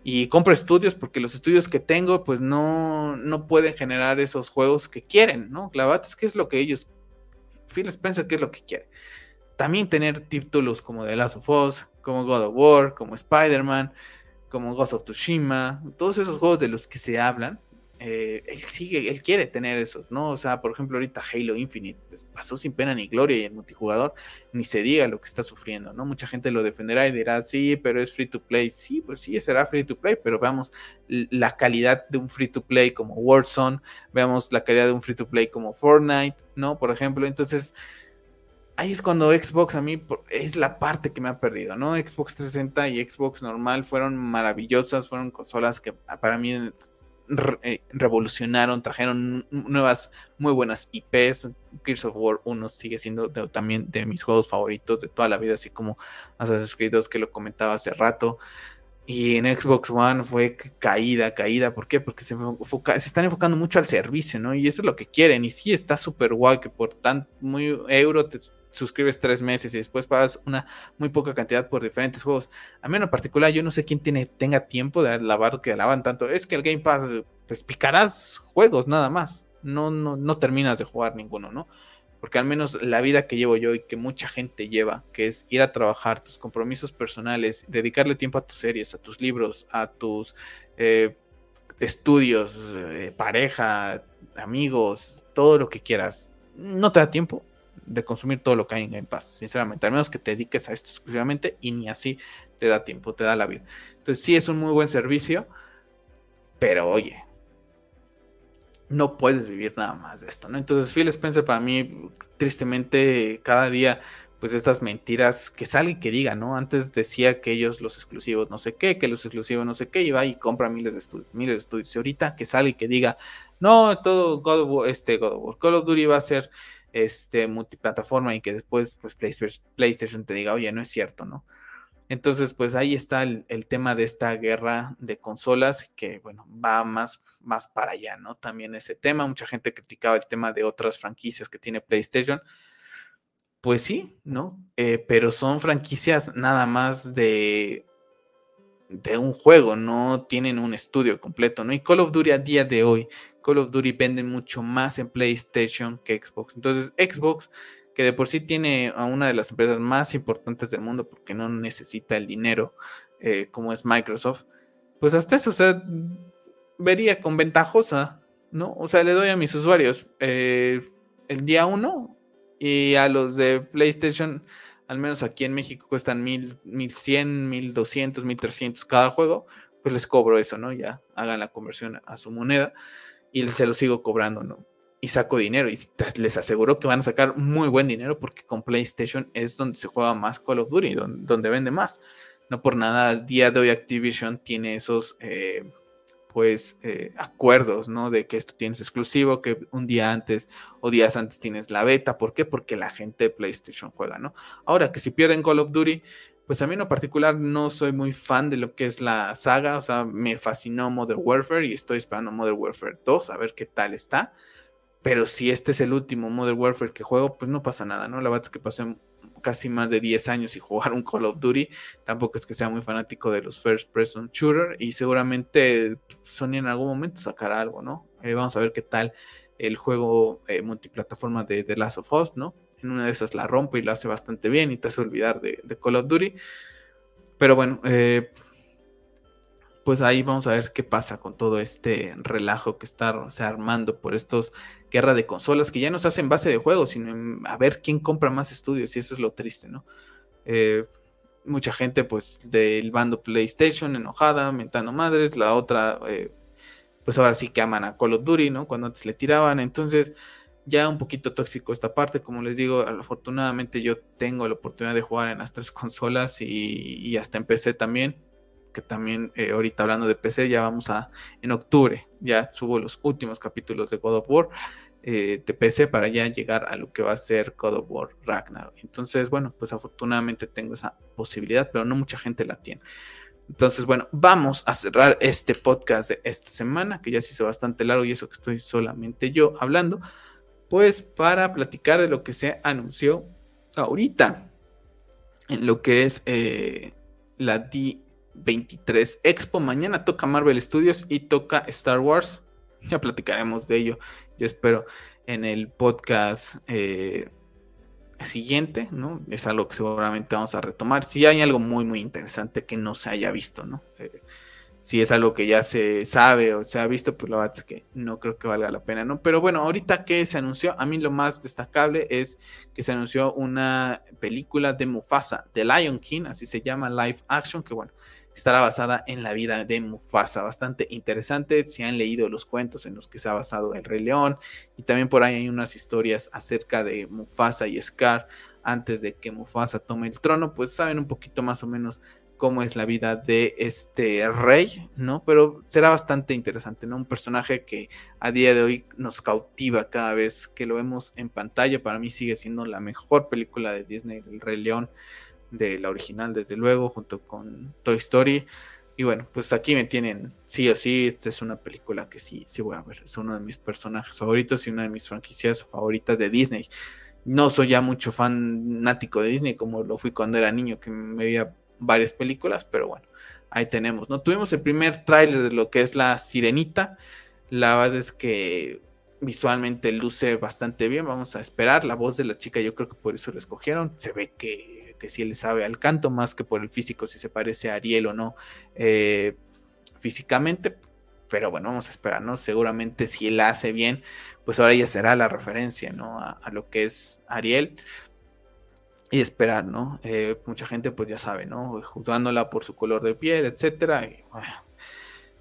Y compro estudios porque los estudios que tengo, pues no, no pueden generar esos juegos que quieren, ¿no? La verdad es que es lo que ellos, Phil Spencer, ¿qué es lo que quiere? También tener títulos como The Last of Us, como God of War, como Spider-Man, como Ghost of Tsushima, todos esos juegos de los que se hablan, eh, él sigue, él quiere tener esos, ¿no? O sea, por ejemplo, ahorita Halo Infinite pues, pasó sin pena ni gloria y el multijugador ni se diga lo que está sufriendo, ¿no? Mucha gente lo defenderá y dirá, sí, pero es free to play. Sí, pues sí, será free to play, pero veamos la calidad de un free to play como Warzone, veamos la calidad de un free to play como Fortnite, ¿no? Por ejemplo, entonces ahí es cuando Xbox a mí es la parte que me ha perdido, ¿no? Xbox 360 y Xbox normal fueron maravillosas, fueron consolas que para mí eh, revolucionaron, trajeron nuevas muy buenas IPs. Gears of War 1 sigue siendo también de mis juegos favoritos de toda la vida, así como Assassin's Creed 2 que lo comentaba hace rato. Y en Xbox One fue caída, caída. ¿Por qué? Porque se, están enfocando mucho al servicio, ¿no? Y eso es lo que quieren. Y sí está súper guay que por tan muy euro te suscribes tres meses y después pagas una muy poca cantidad por diferentes juegos. A mí en particular, yo no sé quién tiene, tenga tiempo de lavar que alaban tanto. Es que el Game Pass, pues picarás juegos nada más. No, no, no terminas de jugar ninguno, ¿no? Porque al menos la vida que llevo yo y que mucha gente lleva, que es ir a trabajar, tus compromisos personales, dedicarle tiempo a tus series, a tus libros, a tus eh, estudios, eh, pareja, amigos, todo lo que quieras, no te da tiempo de consumir todo lo que hay en Game Pass, sinceramente, al menos que te dediques a esto exclusivamente y ni así te da tiempo, te da la vida. Entonces sí es un muy buen servicio, pero oye, no puedes vivir nada más de esto, ¿no? Entonces Phil Spencer para mí, tristemente, cada día, pues estas mentiras, que salga y que diga, ¿no? Antes decía que ellos los exclusivos no sé qué, que los exclusivos no sé qué, y va y compra miles de estudios, miles de estudios. Y ahorita que salga y que diga, no, todo God of este God of War, Call of Duty va a ser este multiplataforma y que después pues PlayStation te diga, oye, no es cierto, ¿no? Entonces, pues ahí está el, tema de esta guerra de consolas que, bueno, va más, más para allá, ¿no? También ese tema, mucha gente criticaba el tema de otras franquicias que tiene PlayStation. Pues sí, ¿no? Eh, pero son franquicias nada más de, de un juego, no tienen un estudio completo, ¿no? Y Call of Duty a día de hoy, Call of Duty vende mucho más en PlayStation que Xbox. Entonces, Xbox que de por sí tiene a una de las empresas más importantes del mundo porque no necesita el dinero eh, como es Microsoft, pues hasta eso, o sea, vería con ventajosa, ¿no? O sea, le doy a mis usuarios eh, el día uno y a los de PlayStation, al menos aquí en México cuestan mil, mil cien, mil doscientos, mil trescientos cada juego, pues les cobro eso, ¿no? Ya hagan la conversión a su moneda y se lo sigo cobrando, ¿no? y saco dinero. Y les aseguro que van a sacar muy buen dinero porque con PlayStation es donde se juega más Call of Duty, donde, vende más. No por nada, día de hoy Activision tiene esos eh, pues eh, acuerdos, ¿no? De que esto tienes exclusivo, que un día antes o días antes tienes la beta. ¿Por qué? Porque la gente de PlayStation juega, ¿no? Ahora que si pierden Call of Duty, pues a mí en lo particular no soy muy fan de lo que es la saga, o sea, me fascinó Modern Warfare y estoy esperando Modern Warfare 2 a ver qué tal está. Pero si este es el último Modern Warfare que juego, pues no pasa nada, ¿no? La verdad es que pasé casi más de 10 años y jugar un Call of Duty. Tampoco es que sea muy fanático de los First Person Shooter. Y seguramente Sony en algún momento sacará algo, ¿no? Eh, vamos a ver qué tal el juego eh, multiplataforma de The Last of Us, ¿no? En una de esas la rompe y lo hace bastante bien y te hace olvidar de, Call of Duty. Pero bueno, eh, pues ahí vamos a ver qué pasa con todo este relajo que está armando por estos guerra de consolas que ya no se hacen base de juegos, sino a ver quién compra más estudios y eso es lo triste, ¿no? Eh, mucha gente pues del bando PlayStation enojada, mentando madres, la otra eh, pues ahora sí que aman a Call of Duty, ¿no? Cuando antes le tiraban, entonces ya un poquito tóxico esta parte, como les digo, afortunadamente yo tengo la oportunidad de jugar en las tres consolas y, y hasta empecé también que también eh, ahorita hablando de PC ya vamos a en octubre ya subo los últimos capítulos de God of War eh, de PC para ya llegar a lo que va a ser God of War Ragnarok. Entonces, bueno, pues afortunadamente tengo esa posibilidad, pero no mucha gente la tiene. Entonces, bueno, vamos a cerrar este podcast de esta semana, que ya se hizo bastante largo y eso que estoy solamente yo hablando, pues para platicar de lo que se anunció ahorita en lo que es eh, la D23 Expo. Mañana toca Marvel Studios y toca Star Wars. Ya platicaremos de ello, yo espero, en el podcast eh, siguiente, ¿no? Es algo que seguramente vamos a retomar. Si hay algo muy, muy interesante que no se haya visto, ¿no? Eh, si es algo que ya se sabe o se ha visto, pues la verdad es que no creo que valga la pena, ¿no? Pero bueno, ahorita que se anunció, a mí lo más destacable es que se anunció una película de Mufasa, de Lion King, así se llama, live action, que bueno, estará basada en la vida de Mufasa, bastante interesante, si han leído los cuentos en los que se ha basado el Rey León, y también por ahí hay unas historias acerca de Mufasa y Scar antes de que Mufasa tome el trono, pues saben un poquito más o menos cómo es la vida de este rey, ¿no? Pero será bastante interesante, ¿no? Un personaje que a día de hoy nos cautiva cada vez que lo vemos en pantalla. Para mí sigue siendo la mejor película de Disney, El Rey León de la original, desde luego, junto con Toy Story. Y bueno, pues aquí me tienen, sí o sí, esta es una película que sí, sí voy a ver. Es uno de mis personajes favoritos y una de mis franquicias favoritas de Disney. No soy ya mucho fanático de Disney como lo fui cuando era niño, que me veía varias películas, pero bueno, ahí tenemos, ¿no? Tuvimos el primer tráiler de lo que es la Sirenita. La verdad es que visualmente luce bastante bien. Vamos a esperar. La voz de la chica, yo creo que por eso la escogieron. Se ve que que sí le sabe al canto más que por el físico, si se parece a Ariel o no eh, físicamente. Pero bueno, vamos a esperar, ¿no? Seguramente si él hace bien, pues ahora ya será la referencia, ¿no? A, lo que es Ariel. Y esperar, ¿no? Eh, mucha gente pues ya sabe, ¿no? Juzgándola por su color de piel, etcétera. Y,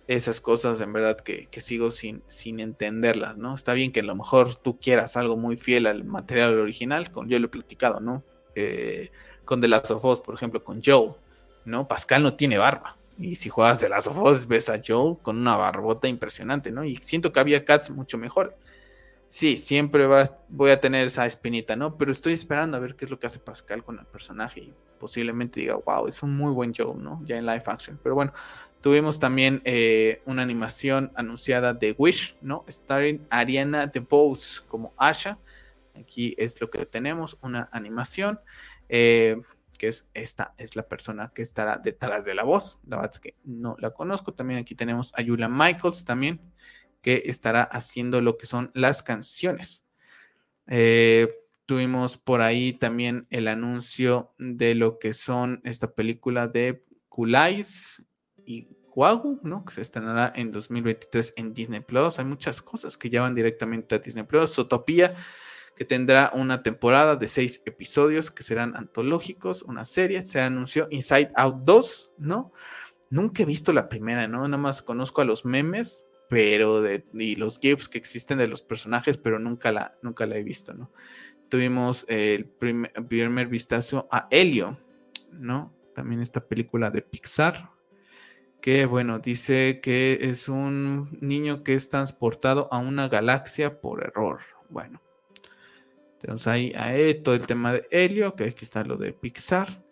esas cosas en verdad que, sigo sin, sin entenderlas, ¿no? Está bien que a lo mejor tú quieras algo muy fiel al material original, con yo lo he platicado, ¿no? Eh, con The Last of Us, por ejemplo, con Joe, ¿no? Pascal no tiene barba. Y si juegas The Last of Us, ves a Joe con una barbota impresionante, ¿no? Y siento que había cats mucho mejores. Sí, siempre voy a tener esa espinita, ¿no? Pero estoy esperando a ver qué es lo que hace Pascal con el personaje y posiblemente diga, wow, es un muy buen Joe, ¿no? Ya en live action. Pero bueno, tuvimos también eh, una animación anunciada de Wish, ¿no? Starring Ariana DeBose como Asha. Aquí es lo que tenemos, una animación. Eh, que es esta es la persona que estará detrás de la voz. La verdad es que no la conozco. También aquí tenemos a Julia Michaels también, que estará haciendo lo que son las canciones. Eh, tuvimos por ahí también el anuncio de lo que son esta película de Kulais y Huagu, ¿no? Que se estrenará en 2023 en Disney Plus. Hay muchas cosas que llevan directamente a Disney Plus. Zootopia que tendrá una temporada de seis episodios que serán antológicos, una serie. Se anunció Inside Out 2, ¿no? Nunca he visto la primera, ¿no? Nada más conozco a los memes, pero de, y los GIFs que existen de los personajes, pero nunca la, nunca la he visto, ¿no? Tuvimos el primer, primer vistazo a Helio, ¿no? También esta película de Pixar, que bueno, dice que es un niño que es transportado a una galaxia por error. Bueno, tenemos ahí a todo el tema de Helio, que aquí está lo de Pixar.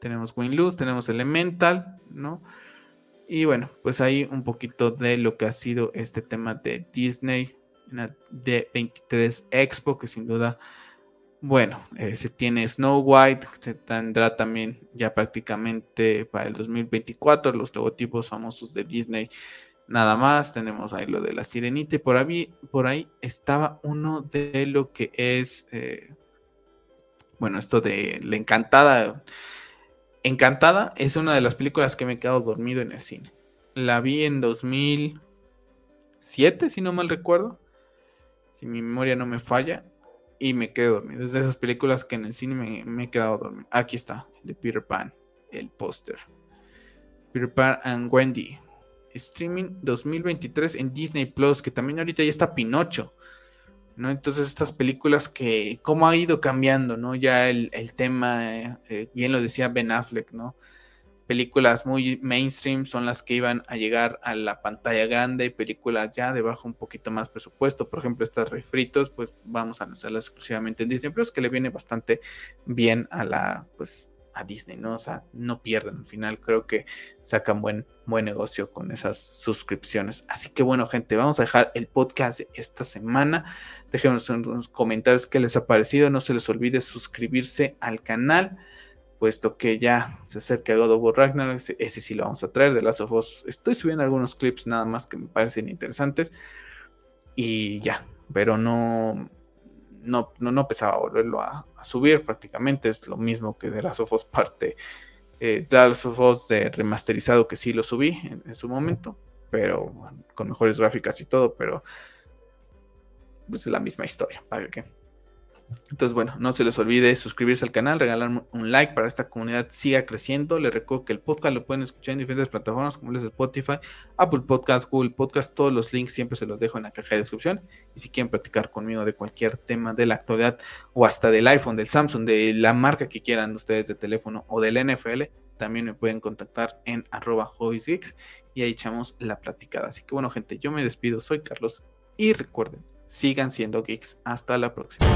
Tenemos Win tenemos Elemental, ¿no? Y bueno, pues ahí un poquito de lo que ha sido este tema de Disney de 23 Expo, que sin duda, bueno, eh, se tiene Snow White, se tendrá también ya prácticamente para el 2024 los logotipos famosos de Disney nada más. Tenemos ahí lo de la sirenita y por ahí, por ahí estaba uno de lo que es, eh, bueno, esto de la encantada. Encantada es una de las películas que me he quedado dormido en el cine. La vi en 2007, si no mal recuerdo. Si mi memoria no me falla. Y me quedo dormido. Es de esas películas que en el cine me, me he quedado dormido. Aquí está, de Peter Pan, el póster. Peter Pan and Wendy streaming 2023 en Disney Plus, que también ahorita ya está Pinocho. ¿No? Entonces estas películas que, cómo ha ido cambiando, ¿no? Ya el, tema, eh, bien lo decía Ben Affleck, ¿no? películas muy mainstream son las que iban a llegar a la pantalla grande y películas ya de bajo un poquito más presupuesto, por ejemplo estas refritos, pues vamos a lanzarlas exclusivamente en Disney, es que le viene bastante bien a la, pues a Disney, ¿no? O sea, no pierden al final, creo que sacan buen, buen negocio con esas suscripciones. Así que bueno, gente, vamos a dejar el podcast esta semana. Déjenos en los comentarios qué les ha parecido. No se les olvide suscribirse al canal puesto que ya se acerca God of War Ragnarok, ese, sí lo vamos a traer de Last of Us. Estoy subiendo algunos clips nada más que me parecen interesantes y ya, pero no no, no, no pensaba volverlo a, subir, prácticamente es lo mismo que de Last of Us parte eh, de Last of Us de remasterizado que sí lo subí en, su momento, pero con mejores gráficas y todo, pero pues es la misma historia, ¿para qué? Entonces, bueno, no se les olvide suscribirse al canal, regalar un like para que esta comunidad siga creciendo. Les recuerdo que el podcast lo pueden escuchar en diferentes plataformas como es Spotify, Apple Podcast, Google Podcast. Todos los links siempre se los dejo en la caja de descripción. Y si quieren platicar conmigo de cualquier tema de la actualidad o hasta del iPhone, del Samsung, de la marca que quieran ustedes de teléfono o del NFL, también me pueden contactar en arroba y ahí echamos la platicada. Así que bueno, gente, yo me despido. Soy Carlos y recuerden sigan siendo geeks. Hasta la próxima.